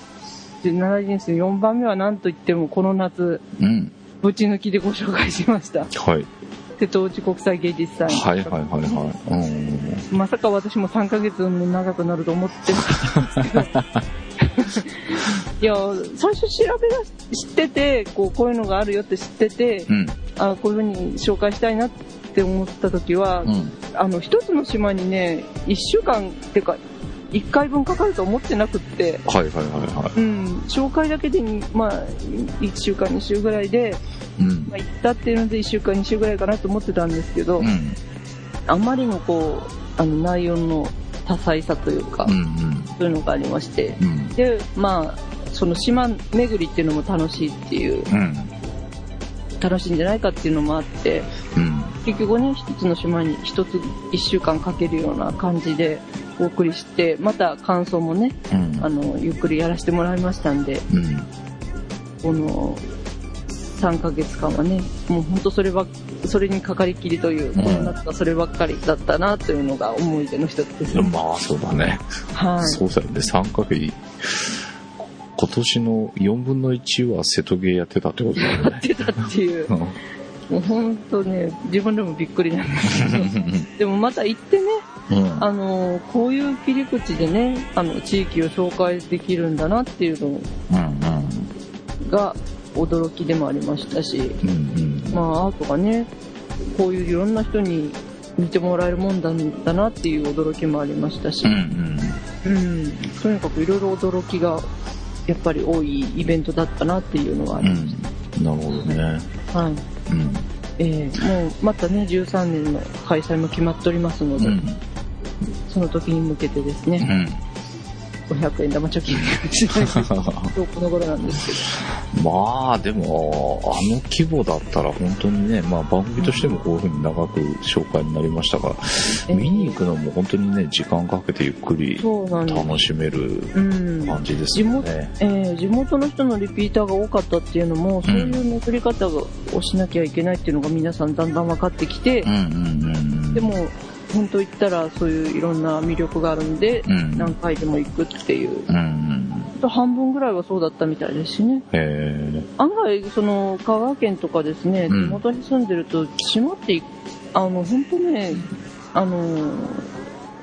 Speaker 1: で7人数4番目は何と言ってもこの夏、
Speaker 2: うん。
Speaker 1: ぶち抜きでご紹介しました。
Speaker 2: はい。
Speaker 1: 瀬戸内国際芸術祭。
Speaker 2: はいはいはいはい。うん。
Speaker 1: まさか私も3ヶ月も長くなると思ってなかったんですけど。いや、最初調べ出し、知ってて、こう、こういうのがあるよって知ってて、
Speaker 2: うん。
Speaker 1: あこういうふうに紹介したいなって思った時は、
Speaker 2: うん。
Speaker 1: あの、一つの島にね、1週間っていうか、1回分かかると思ってなくって、
Speaker 2: はいはいはいはい。
Speaker 1: うん、紹介だけでに、まあ、1週間、2週ぐらいで、
Speaker 2: うん。
Speaker 1: まあ、行ったっていうので1週間、2週ぐらいかなと思ってたんですけど、
Speaker 2: うん。
Speaker 1: あまりのこう、あの、内容の多彩さというか、
Speaker 2: うん。
Speaker 1: そういうのがありまして、
Speaker 2: うん。
Speaker 1: で、まあ、その島巡りっていうのも楽しいっていう、
Speaker 2: うん。
Speaker 1: 楽しいんじゃないかっていうのもあって、
Speaker 2: うん。
Speaker 1: 結局ね、一つの島に一つ一週間かけるような感じでお送りして、また感想もね、
Speaker 2: うん。
Speaker 1: あの、ゆっくりやらせてもらいましたんで、
Speaker 2: うん。
Speaker 1: この3ヶ月間はね、もう本当それば、それにかかりきりという、
Speaker 2: うん
Speaker 1: この夏がそればっかりだったなというのが思い出の一つですね。
Speaker 2: まあ、そうだね。
Speaker 1: はい。
Speaker 2: そうだよね。3ヶ月。今年の4分の1は瀬戸芸やってたってことだよね。
Speaker 1: やってたっていう。
Speaker 2: うん
Speaker 1: もう本当ね、自分でもびっくりなんですけど、でもまた行ってね、
Speaker 2: うん。
Speaker 1: あの、こういう切り口でね、あの、地域を紹介できるんだなっていうの
Speaker 2: うん
Speaker 1: が驚きでもありましたし、
Speaker 2: うん。うんうん。
Speaker 1: まあ、アートがね、こういういろんな人に見てもらえるもんなんだなっていう驚きもありましたし
Speaker 2: う、ん
Speaker 1: うん、とにかくいろいろ驚きがやっぱり多いイベントだったなっていうのがありまし
Speaker 2: ん。なるほどね。
Speaker 1: た。はい。
Speaker 2: うん。
Speaker 1: えーもうまたね、13年の開催も決まっておりますので、
Speaker 2: うん。
Speaker 1: その時に向けてですね、
Speaker 2: うん。
Speaker 1: 500円玉貯金しないと、今日この頃なんですけど、
Speaker 2: まあ、でも、あの規模だったら本当にね、まあ番組としてもこういう風に長く紹介になりましたから、
Speaker 1: えー
Speaker 2: 見に行くのも本当にね、時間かけてゆっくり。楽しめる
Speaker 1: うん。
Speaker 2: 感じです
Speaker 1: 地元
Speaker 2: よね。
Speaker 1: えー地元の人のリピーターが多かったっていうのも、そういう巡り方をしなきゃいけないっていうのが皆さんだんだん分かってきて
Speaker 2: うん、うんうんうん。
Speaker 1: でも、本当行ったらそういういろんな魅力があるんで、
Speaker 2: うん、
Speaker 1: 何回でも行くっていう。
Speaker 2: うんうん。
Speaker 1: 半分ぐらいはそうだったみたいですしね。
Speaker 2: へ
Speaker 1: 案外、その、香川県とかですね、
Speaker 2: うん
Speaker 1: 地元に住んでると、閉まっていあの、本当ね、あの、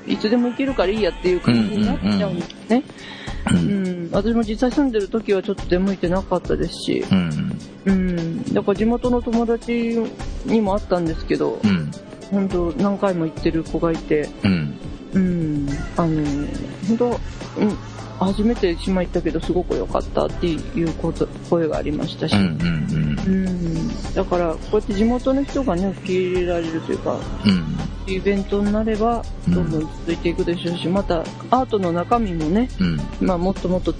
Speaker 1: いつでも行けるからいいやっていう感じになっちゃうんですね。
Speaker 2: え。う。
Speaker 1: うんん、私も実際住んでる時はちょっと出向いてなかったですし、
Speaker 2: うん。
Speaker 1: うん、だから地元の友達にもあったんですけど
Speaker 2: う、ん。
Speaker 1: 本当何回も行ってる子がいて、
Speaker 2: うん。
Speaker 1: うん、あの、本当、うん、初めて島行ったけどすごく良かったっていうこと声がありましたし、
Speaker 2: うん。うん。
Speaker 1: うん、だからこうやって地元の人がね、受け入れられるというか、
Speaker 2: うん。
Speaker 1: イベントになれば、どんどん続いていくでしょうし、またアートの中身もね、
Speaker 2: うん。
Speaker 1: まあ、もっともっと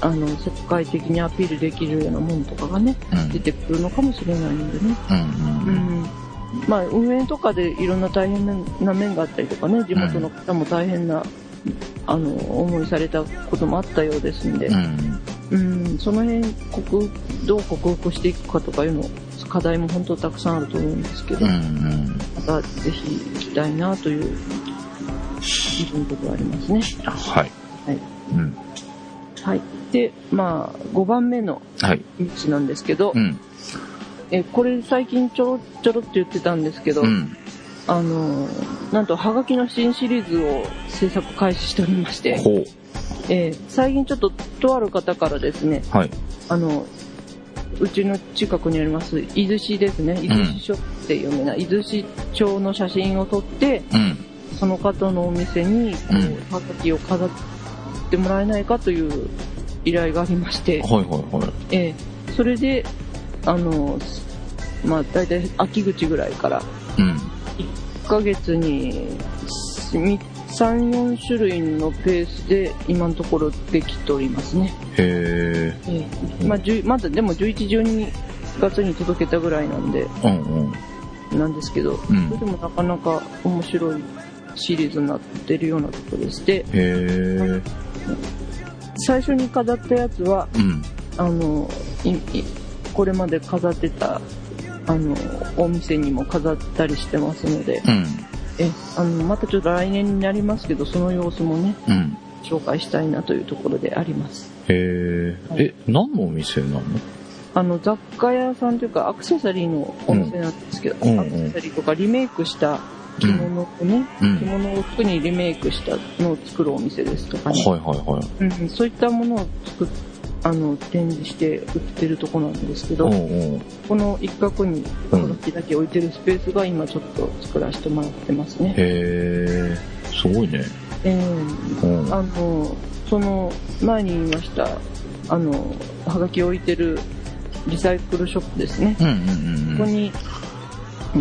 Speaker 1: あの世界的にアピールできるようなものとかがね、
Speaker 2: うん。
Speaker 1: 出てくるのかもしれないんでね。
Speaker 2: うん。
Speaker 1: う
Speaker 2: うん。
Speaker 1: んまあ、運営とかでいろんな大変な面があったりとかね、地元の方も大変な、あの、思いされたこともあったようですんで、
Speaker 2: うん。
Speaker 1: うん、その辺、克どう克服していくかとかいうの、課題も本当たくさんあると思うんですけど、
Speaker 2: うん。うん。
Speaker 1: またぜひ行きたいなという、イベントではありますね。
Speaker 2: はい。
Speaker 1: はい。
Speaker 2: うん。
Speaker 1: はい。で、まあ、5番目の
Speaker 2: はい。
Speaker 1: 道なんですけど、
Speaker 2: うん。
Speaker 1: え、これ最近ちょろちょろって言ってたんですけど、
Speaker 2: うん。
Speaker 1: あのーなんと、はがきの新シリーズを制作開始しておりまして。えー最近ちょっと、とある方からですね、
Speaker 2: はい。
Speaker 1: あの、うちの近くにあります、伊豆市ですね、伊豆市署って読めない、伊豆市町の写真を撮って、
Speaker 2: うん。
Speaker 1: その方のお店に、こ
Speaker 2: うん
Speaker 1: う、はがきを飾ってもらえないかという依頼がありまして、
Speaker 2: はいはいはい。
Speaker 1: えーそれで、あの、まあ、大体秋口ぐらいから、
Speaker 2: うん。
Speaker 1: 1ヶ月に3、4種類のペースで今のところできておりますね。
Speaker 2: へえ。
Speaker 1: ええまあ、10まだでも11、12月に届けたぐらいなんで、
Speaker 2: うんうん。
Speaker 1: なんですけど、
Speaker 2: うん
Speaker 1: それでもなかなか面白いシリーズになってるようなところでして、
Speaker 2: へえ。
Speaker 1: 最初に飾ったやつは、
Speaker 2: うん。
Speaker 1: あの、これまで飾ってた、あの、お店にも飾ったりしてますので、
Speaker 2: うん。
Speaker 1: え、あの、またちょっと来年になりますけど、その様子もね、
Speaker 2: うん。
Speaker 1: 紹介したいなというところであります。
Speaker 2: へえ。
Speaker 1: はい
Speaker 2: え、何のお店なの？
Speaker 1: あの、雑貨屋さんというか、アクセサリーのお店なんですけど、
Speaker 2: うん
Speaker 1: アクセサリーとかリメイクした着物をね、
Speaker 2: うん
Speaker 1: 着物を服にリメイクしたのを作るお店ですとかね、
Speaker 2: はいはいはい。
Speaker 1: うん、そういったものを作っあの、展示して売ってるとこなんですけど、
Speaker 2: おうおう
Speaker 1: この一角に、
Speaker 2: うん
Speaker 1: この木だけ置いてるスペースが今ちょっと作らせてもらってますね。
Speaker 2: へえ。すごいね。
Speaker 1: え
Speaker 2: うん。
Speaker 1: ーあの、その、前に言いました、あの、はがきを置いてるリサイクルショップですね。
Speaker 2: うんうんうん
Speaker 1: ここに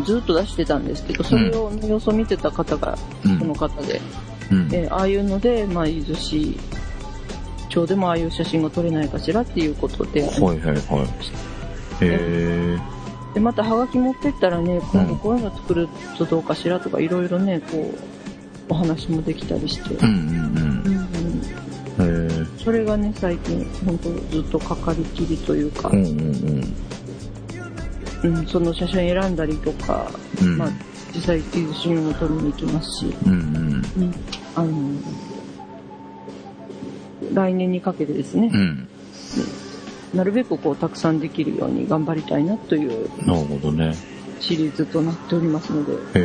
Speaker 1: ずっと出してたんですけど、それをの様子を見てた方が
Speaker 2: うん。
Speaker 1: その方で、
Speaker 2: うん。
Speaker 1: えーああいうので、まあ、伊豆市町でもああいう写真が撮れないかしらっていうことで、
Speaker 2: はいはいはい。へえ。
Speaker 1: でまたはがき持ってったらね、今度こういうの作るとどうかしらとか、いろいろね、こう、お話もできたりして、
Speaker 2: うんうん
Speaker 1: うん
Speaker 2: うん。
Speaker 1: それがね、最近、本当ずっとかかりきりというか
Speaker 2: う、んうん
Speaker 1: うん、その写真選んだりとか、
Speaker 2: うん。うん。
Speaker 1: まあ、実際、伊豆市にも撮りに行きますし、
Speaker 2: うんうん。
Speaker 1: うん、あの、来年にかけてですね
Speaker 2: う、ん。
Speaker 1: なるべくこう、たくさんできるように頑張りたいなという、
Speaker 2: なるほどね。
Speaker 1: シリーズとなっておりますので、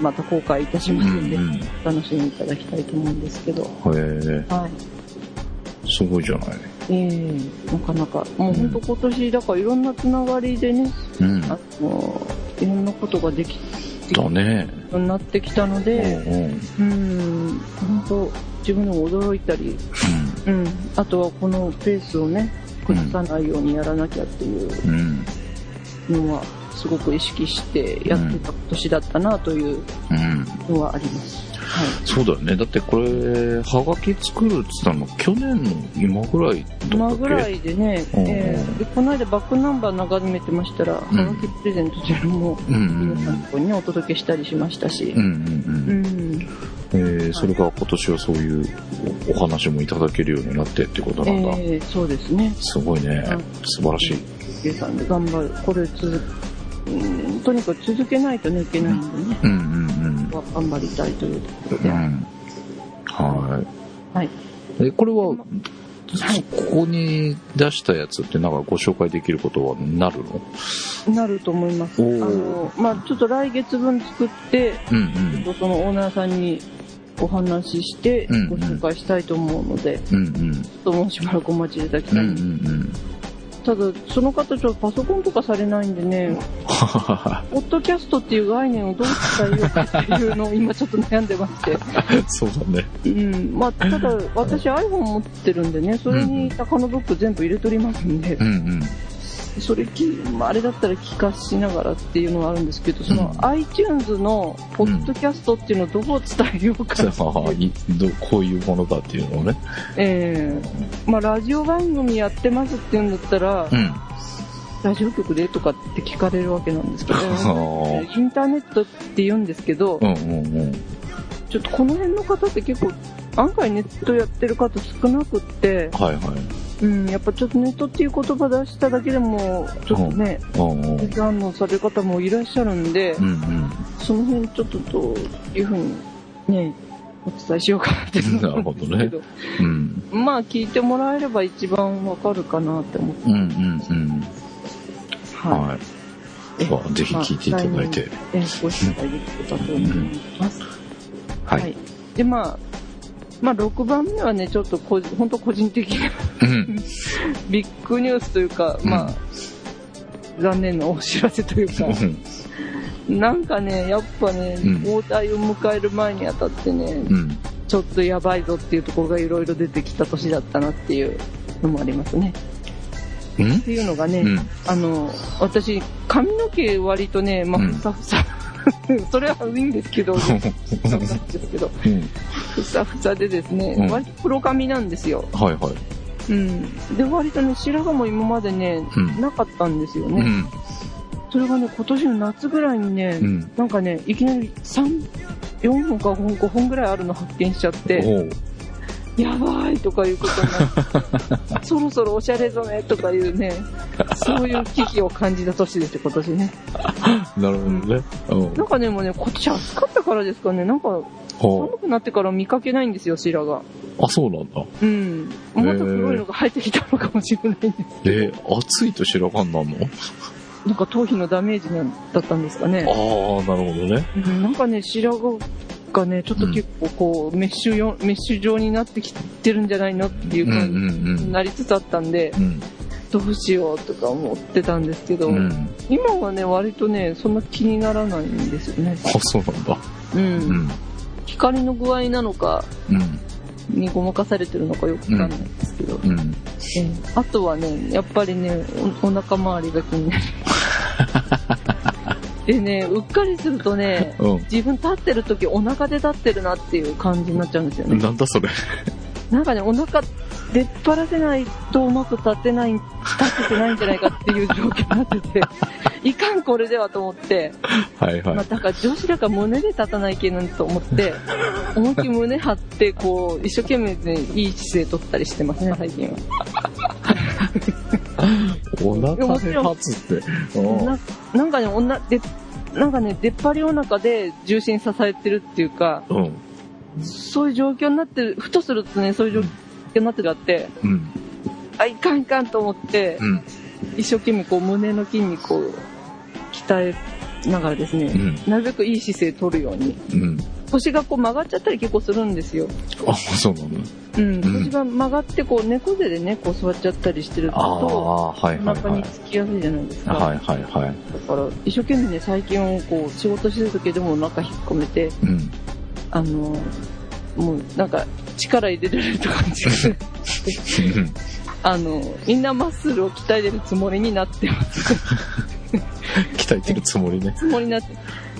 Speaker 1: ままた公開いたしますので、
Speaker 2: うんうん
Speaker 1: お楽しみいただきたいと思うんですけど、はい。
Speaker 2: すごいじゃない。
Speaker 1: ええなかなか、もう本当今年、だからいろんなつながりでね、
Speaker 2: うん。
Speaker 1: あの、いろんなことができて
Speaker 2: だね。
Speaker 1: きなってきたの
Speaker 2: うん
Speaker 1: で、
Speaker 2: うん。
Speaker 1: うん、本当自分でも驚いたり、うん、あとはこのペースをね、崩さないようにやらなきゃっていう
Speaker 2: うん。うん。
Speaker 1: のは、すごく意識してやってた年だったなという
Speaker 2: うん。
Speaker 1: のはあります。はい。
Speaker 2: そうだよね。だってこれ、はがき作るって言ったの去年の今ぐらいだったっけ？
Speaker 1: 今ぐらいでね、
Speaker 2: うん
Speaker 1: えーでこの間バックナンバー眺めてましたら、は
Speaker 2: ん
Speaker 1: がきプレゼントというのも、
Speaker 2: うんうん
Speaker 1: 皆さんのところにね、お届けしたりしましたし
Speaker 2: うんう、ん
Speaker 1: う
Speaker 2: うん。
Speaker 1: ん、
Speaker 2: えー、それが今年はそういうお話もいただけるようになってってことなんだ。
Speaker 1: えーそうですね。
Speaker 2: すごいね
Speaker 1: うん。
Speaker 2: 素晴らしい。
Speaker 1: ゆうさんで頑張る。これ続うん、とにかく続けないとね、いけないんでね、
Speaker 2: うんうん
Speaker 1: 頑張りたいというところ
Speaker 2: うん。う
Speaker 1: で。
Speaker 2: ん。は
Speaker 1: はい。
Speaker 2: い。え、これは、
Speaker 1: はい
Speaker 2: ここに出したやつってなんかご紹介できることはなるの？
Speaker 1: なると思います。あの、まあちょっと来月分作って、
Speaker 2: うん
Speaker 1: ちょっとそのオーナーさんにお話しして
Speaker 2: うんうん
Speaker 1: ご紹介したいと思うので、
Speaker 2: うん。うんうん。
Speaker 1: ちょっともうしばらくお待ちいただき
Speaker 2: うんう
Speaker 1: たい。
Speaker 2: ん
Speaker 1: ただ、その方ちょっとパソコンとかされないんでね、ポッドキャストっていう概念をどう伝えようかっていうのを今ちょっと悩んでまして。
Speaker 2: そうだね。
Speaker 1: うん。まあ、ただ、私 iPhone 持ってるんでね、それに高野ブック全部入れとりますんで
Speaker 2: う、んうん。
Speaker 1: それき、まあ、あれだったら聞かしながらっていうのはあるんですけど、その
Speaker 2: うん
Speaker 1: iTunes のポッドキャストっていうのをどう伝えようか
Speaker 2: じゃあいどこういうものだっていうのをね。
Speaker 1: ええまあ、ラジオ番組やってますって言うんだったら、
Speaker 2: うん。
Speaker 1: ラジオ局でとかって聞かれるわけなんですけど、
Speaker 2: あ
Speaker 1: インターネットって言うんですけど、
Speaker 2: うんうんうん。
Speaker 1: ちょっとこの辺の方って結構、案外ネットやってる方少なくって、
Speaker 2: はいはい。
Speaker 1: うん、やっぱちょっとネットっていう言葉出しただけでも、ちょっとね、
Speaker 2: うんうん。
Speaker 1: 拒否反応される方もいらっしゃるんで、
Speaker 2: うんうん。
Speaker 1: その辺ちょっとどういうふうにね、お伝えしようかなって
Speaker 2: なるほどね
Speaker 1: ど。
Speaker 2: うん。
Speaker 1: まあ聞いてもらえれば一番わかるかなって思って。
Speaker 2: うんうんうん。
Speaker 1: は
Speaker 2: はい。
Speaker 1: い。
Speaker 2: まあぜひ聞いていただいて。
Speaker 1: え、ご視聴できたと思います。
Speaker 2: はい。
Speaker 1: で、まあ、まあ6番目はね、ちょっとこ本当個人的な
Speaker 2: うん。
Speaker 1: ビッグニュースというか、
Speaker 2: うん
Speaker 1: まあ、残念なお知らせというか、なんかね、やっぱね、
Speaker 2: うん
Speaker 1: 大台を迎える前にあたってね、
Speaker 2: うん。
Speaker 1: ちょっとやばいぞっていうところがいろいろ出てきた年だったなっていうのもありますね。
Speaker 2: うん
Speaker 1: っていうのがね、
Speaker 2: うん。
Speaker 1: あの、私、髪の毛割とね、まふさふさ。それはいいんですけど、なんですけど、
Speaker 2: うん。
Speaker 1: ふさふさでですね、
Speaker 2: うん
Speaker 1: 割と黒髪なんですよ。
Speaker 2: はいはい。
Speaker 1: うん。で、割とね、白髪も今までね、
Speaker 2: うん
Speaker 1: なかったんですよね。
Speaker 2: うん。
Speaker 1: それがね、今年の夏ぐらいにね、
Speaker 2: うん。
Speaker 1: なんかね、いきなり3、4本か5本 ,5 本ぐらいあるの発見しちゃって。やばいとかいうことになって、そろそろおしゃれ染めとかいうね、そういう危機を感じた年ですよ、今年ね。
Speaker 2: なるほどね。うん。
Speaker 1: なんかね、もうね、今年暑かったからですかね、なんか
Speaker 2: は
Speaker 1: 寒くなってから見かけないんですよ、白髪。
Speaker 2: あ、あそうなんだ。
Speaker 1: うん。もっと黒いのが生えてきたのかもしれないんです。
Speaker 2: えー、暑いと白髪になるの？
Speaker 1: なんか頭皮のダメージだったんですかね。
Speaker 2: ああ、なるほどね。
Speaker 1: うんなんかね、白髪がね、ちょっと結構こう、メッシュよ、メッシュ状になってきてるんじゃないのっていう
Speaker 2: うんう
Speaker 1: 感じ
Speaker 2: ん
Speaker 1: になりつつあったんで、
Speaker 2: うん。
Speaker 1: どうしようとか思ってたんですけど、
Speaker 2: うん。
Speaker 1: 今はね、割とね、そんな気にならないんですよね。
Speaker 2: あ、そうなんだ。
Speaker 1: うん。
Speaker 2: うん。
Speaker 1: 光の具合なのか、
Speaker 2: うん。
Speaker 1: にごまかされてるのかよくわかんないんですけど、
Speaker 2: うん。
Speaker 1: ええあとはね、やっぱりね、おお腹周りが気になる。でね、うっかりするとね、
Speaker 2: う
Speaker 1: 自分立ってる時お腹で立ってるなっていう感じになっちゃうんですよ
Speaker 2: ん。
Speaker 1: ね。
Speaker 2: なんだそれ。
Speaker 1: なんかね、お腹出っ張らせないとうまく立てない、立ててないんじゃないかっていう状況になってて、いかんこれではと思って、
Speaker 2: はいはい
Speaker 1: まあ、。だから女子だから胸で立たないけないと思って、思いっきり胸張って、こう、一生懸命ね、いい姿勢取ったりしてますね、最近は。
Speaker 2: お腹で立つって。うん
Speaker 1: ななんかね、おな、で、なんかね、出っ張りお腹で重心支えてるっていうか、
Speaker 2: うん。
Speaker 1: そういう状況になってる、ふとするとね、そういう状況になってるがあって、
Speaker 2: うん。
Speaker 1: あ、いかんいかんと思って、
Speaker 2: うん。
Speaker 1: 一生懸命こう胸の筋肉を鍛えながらですね、
Speaker 2: うん。
Speaker 1: なるべくいい姿勢取るように。
Speaker 2: うん。
Speaker 1: 腰がこう曲がっちゃったり結構するんですよ。
Speaker 2: あ、そうなの？
Speaker 1: うん。腰が曲がってこう猫背でね、こう座っちゃったりしてると、
Speaker 2: ー、はい
Speaker 1: お腹に。つきやすいじゃないですか。
Speaker 2: はいはいはい。
Speaker 1: だから、一生懸命ね、最近をこう、仕事してる時でもお腹引っ込めて、
Speaker 2: うん。
Speaker 1: あの、もうなんか、力入れられると感じで、あの、インナーマッスルを鍛えてるつもりになってます。
Speaker 2: 鍛えてるつもりね。
Speaker 1: つもりになって。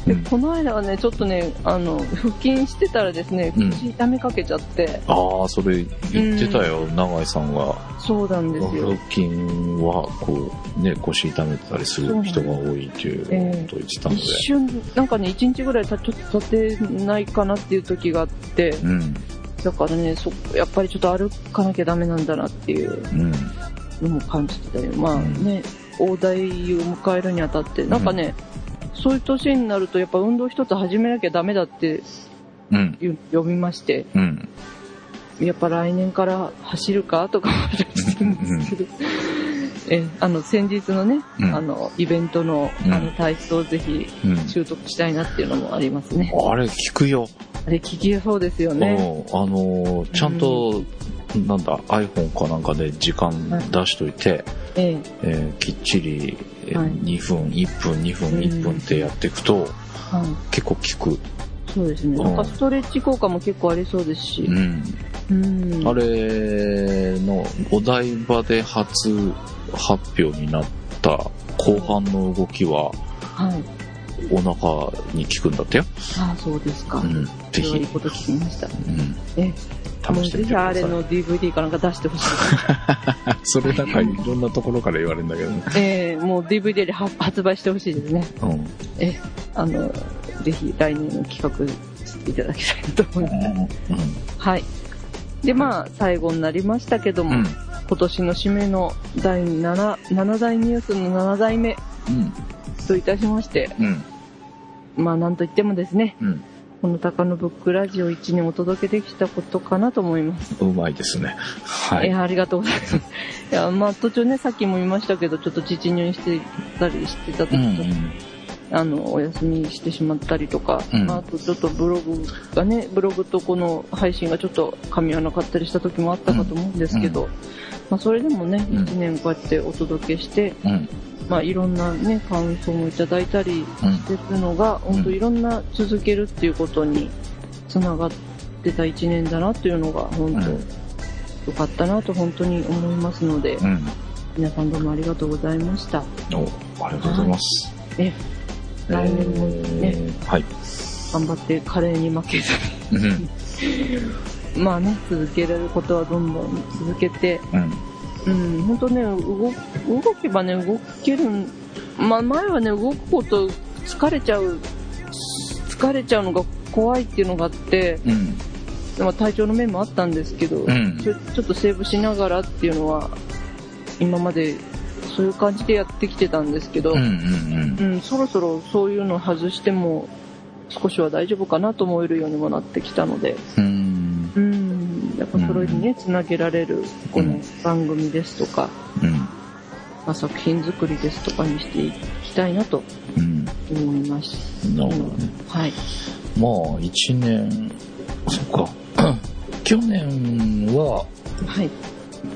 Speaker 1: で、
Speaker 2: うん
Speaker 1: この間はね、ちょっとね、あの、腹筋してたらですね、
Speaker 2: うん
Speaker 1: 腰痛めかけちゃって、
Speaker 2: ああ、それ言ってたよ、永井さんが。
Speaker 1: そうなんです
Speaker 2: 腹
Speaker 1: よ。
Speaker 2: 筋は、こう、ね、腰痛めてたりする人が多いっていうことを言ってたので。
Speaker 1: 一瞬、なんかね、一日ぐらいたちょっと立てないかなっていう時があって、
Speaker 2: うん。
Speaker 1: だからね、そ、やっぱりちょっと歩かなきゃダメなんだなっていう
Speaker 2: うん。
Speaker 1: のも感じてたよ。まあ
Speaker 2: うん
Speaker 1: ね、大台を迎えるにあたって、なんかね、そういう年になるとやっぱ運動一つ始めなきゃダメだって読みまして、
Speaker 2: うん。
Speaker 1: やっぱ来年から走るか？とか思ったりしてるんですけど、え、あの、先日のね、
Speaker 2: うん
Speaker 1: あの、イベントの、
Speaker 2: うん
Speaker 1: あの、体操をぜひ
Speaker 2: うん。
Speaker 1: 習得したいなっていうのもありますね。
Speaker 2: あれ、聞くよ。
Speaker 1: あれ聞きそうですよね。
Speaker 2: うん。あのー、ちゃんと、なんだ、iPhone かなんかで時間出しといて、
Speaker 1: ええ、
Speaker 2: えーきっちり、えー
Speaker 1: はい
Speaker 2: 2分、1分、2分、
Speaker 1: うん
Speaker 2: 1分ってやっていくと、
Speaker 1: はい。
Speaker 2: 結構効く。
Speaker 1: そうですね。
Speaker 2: うん
Speaker 1: なんかストレッチ効果も結構ありそうですし
Speaker 2: う。ん。
Speaker 1: うん。
Speaker 2: あれの、お台場で初発表になった後半の動きは、
Speaker 1: はい。
Speaker 2: お腹に効くんだってよ。
Speaker 1: ああ、そうですか。
Speaker 2: うん。ぜひ、
Speaker 1: いうこと聞きました。
Speaker 2: うん。
Speaker 1: え、もう
Speaker 2: 試して
Speaker 1: ぜひあれ
Speaker 2: みてください。
Speaker 1: の DVD かなんか出してほしい。
Speaker 2: それなんかいろんなところから言われるんだけどね。
Speaker 1: えー、もう DVD では発売してほしいですね。
Speaker 2: うん。
Speaker 1: え、あの、ぜひ来年の企画していただきたいなと思います。はい。で、まあ、最後になりましたけども、
Speaker 2: うん。
Speaker 1: 今年の締めの第7、7大ニュースの7代目
Speaker 2: うん。
Speaker 1: といたしまして、
Speaker 2: うん。
Speaker 1: まあ、なんといってもですね、
Speaker 2: うん。
Speaker 1: この高野ブックラジオ1年お届けできたことかなと思います。
Speaker 2: うまいですね。はいい。
Speaker 1: や、ありがとうございます。いや、まあ、途中ね、さっきも言いましたけど、ちょっと父入院してたりしてた時
Speaker 2: うん
Speaker 1: と、あの、お休みしてしまったりとか、
Speaker 2: うん
Speaker 1: まあ、あとちょっとブログがね、ブログとこの配信がちょっと噛み合わなかったりした時もあったかと思うんですけど、
Speaker 2: う
Speaker 1: まあ、それでもね、
Speaker 2: うん
Speaker 1: 1年こうやってお届けして。まあ、いろんなね、感想もいただいたり
Speaker 2: うん
Speaker 1: してるのが、本当いろんな続けるっていうことにつながってた1年だなっていうのが、本当、
Speaker 2: うん
Speaker 1: よかったなと本当に思いますので、
Speaker 2: うん。
Speaker 1: 皆さんどうもありがとうございました。
Speaker 2: お、ありがとうございます。
Speaker 1: え、来年もね、
Speaker 2: えーはい。
Speaker 1: 頑張ってカレーに負けず
Speaker 2: うん。
Speaker 1: に、まあね、続けられることはどんどん続けて、
Speaker 2: うん。
Speaker 1: うん、本当ね、動、動けばね、動けるん、まあ前はね、動くこと疲れちゃう、疲れちゃうのが怖いっていうのがあって、
Speaker 2: うん。
Speaker 1: まあ体調の面もあったんですけど、
Speaker 2: うん
Speaker 1: ちょっとセーブしながらっていうのは、今までそういう感じでやってきてたんですけど、
Speaker 2: うん。うん。
Speaker 1: うん、そろそろそういうの外しても少しは大丈夫かなと思えるようにもなってきたので、
Speaker 2: うん。
Speaker 1: うん、やっぱそれにね、つなげられるこの番組ですとか、
Speaker 2: うん。
Speaker 1: まあ、作品作りですとかにしていきたいなと
Speaker 2: うん。
Speaker 1: 思います。
Speaker 2: なるほどね。
Speaker 1: はい。
Speaker 2: まあ、一年、そっか。去年は、
Speaker 1: はい。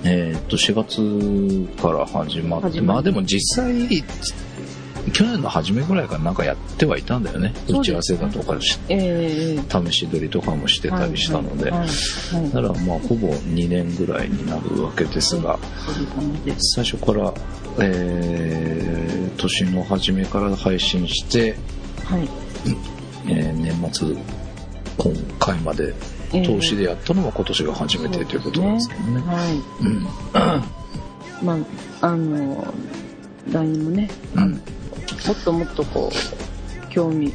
Speaker 2: えーっと、4月から始まって、
Speaker 1: ま
Speaker 2: あでも実際、去年の初めぐらいからなんかやってはいたんだよね。打ち合わせだとかし、
Speaker 1: えー、
Speaker 2: 試し撮りとかもしてたりしたので、
Speaker 1: はい。はい。はい
Speaker 2: だからまあほぼ2年ぐらいになるわけですが。最初から、えー、年の初めから配信して、
Speaker 1: はい。
Speaker 2: えー年末、今回まで
Speaker 1: えー
Speaker 2: 投資でやったのは今年が初めてということなんですけどね。
Speaker 1: はい。
Speaker 2: うん。
Speaker 1: まあ、あの、来年もね、
Speaker 2: うん。
Speaker 1: もっともっとこう、興味、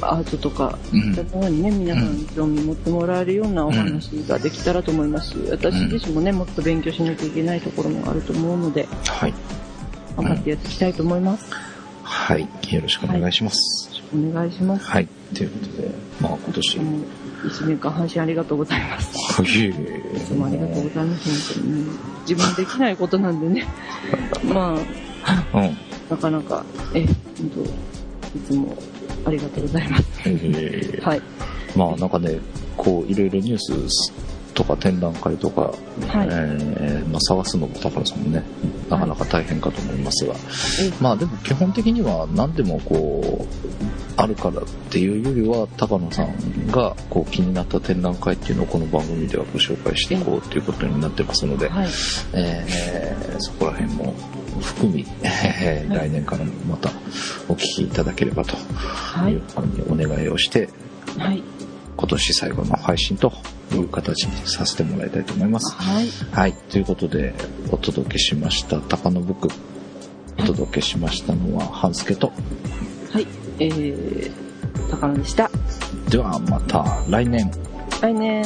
Speaker 1: アートとか、
Speaker 2: うん
Speaker 1: そういったものにね、皆さんに興味持ってもらえるようなお話ができたらと思いますし、私自身もね、もっと勉強しなきゃいけないところもあると思うので、
Speaker 2: はい。
Speaker 1: 頑張ってやっていきたいと思います。
Speaker 2: はい。よろしくお願いします。
Speaker 1: お願いします。
Speaker 2: はい。ということで、まあ今年、
Speaker 1: もう1年間配信ありがとうございます。
Speaker 2: いえいえ
Speaker 1: いつもありがとうございます。本当にね自分できないことなんでね、まあ、
Speaker 2: うん。
Speaker 1: なかなか、え、本いつもありがとうございます。
Speaker 2: えー
Speaker 1: はい。
Speaker 2: まあなんかね、こういろいろニュースとか展覧会とか、
Speaker 1: はい
Speaker 2: えーまあ、探すのも高野さんもね、なかなか大変かと思いますが、
Speaker 1: え
Speaker 2: まあでも基本的には何でもこう、あるからっていうよりは、高野さんがこう気になった展覧会っていうのをこの番組ではご紹介していこうということになってますので、
Speaker 1: はい。
Speaker 2: えーそこら辺も含み、えー
Speaker 1: はい
Speaker 2: 来年からもまたお聞きいただければと
Speaker 1: はい
Speaker 2: いう。ふうにお願いをして、
Speaker 1: はい。
Speaker 2: 今年最後の配信という形にさせてもらいたいと思います。
Speaker 1: はい。
Speaker 2: はい。ということで、お届けしました、高野ブック。お届けしましたのは、半助と。
Speaker 1: はい。えー、高野でした。
Speaker 2: では、また来年。
Speaker 1: 来年、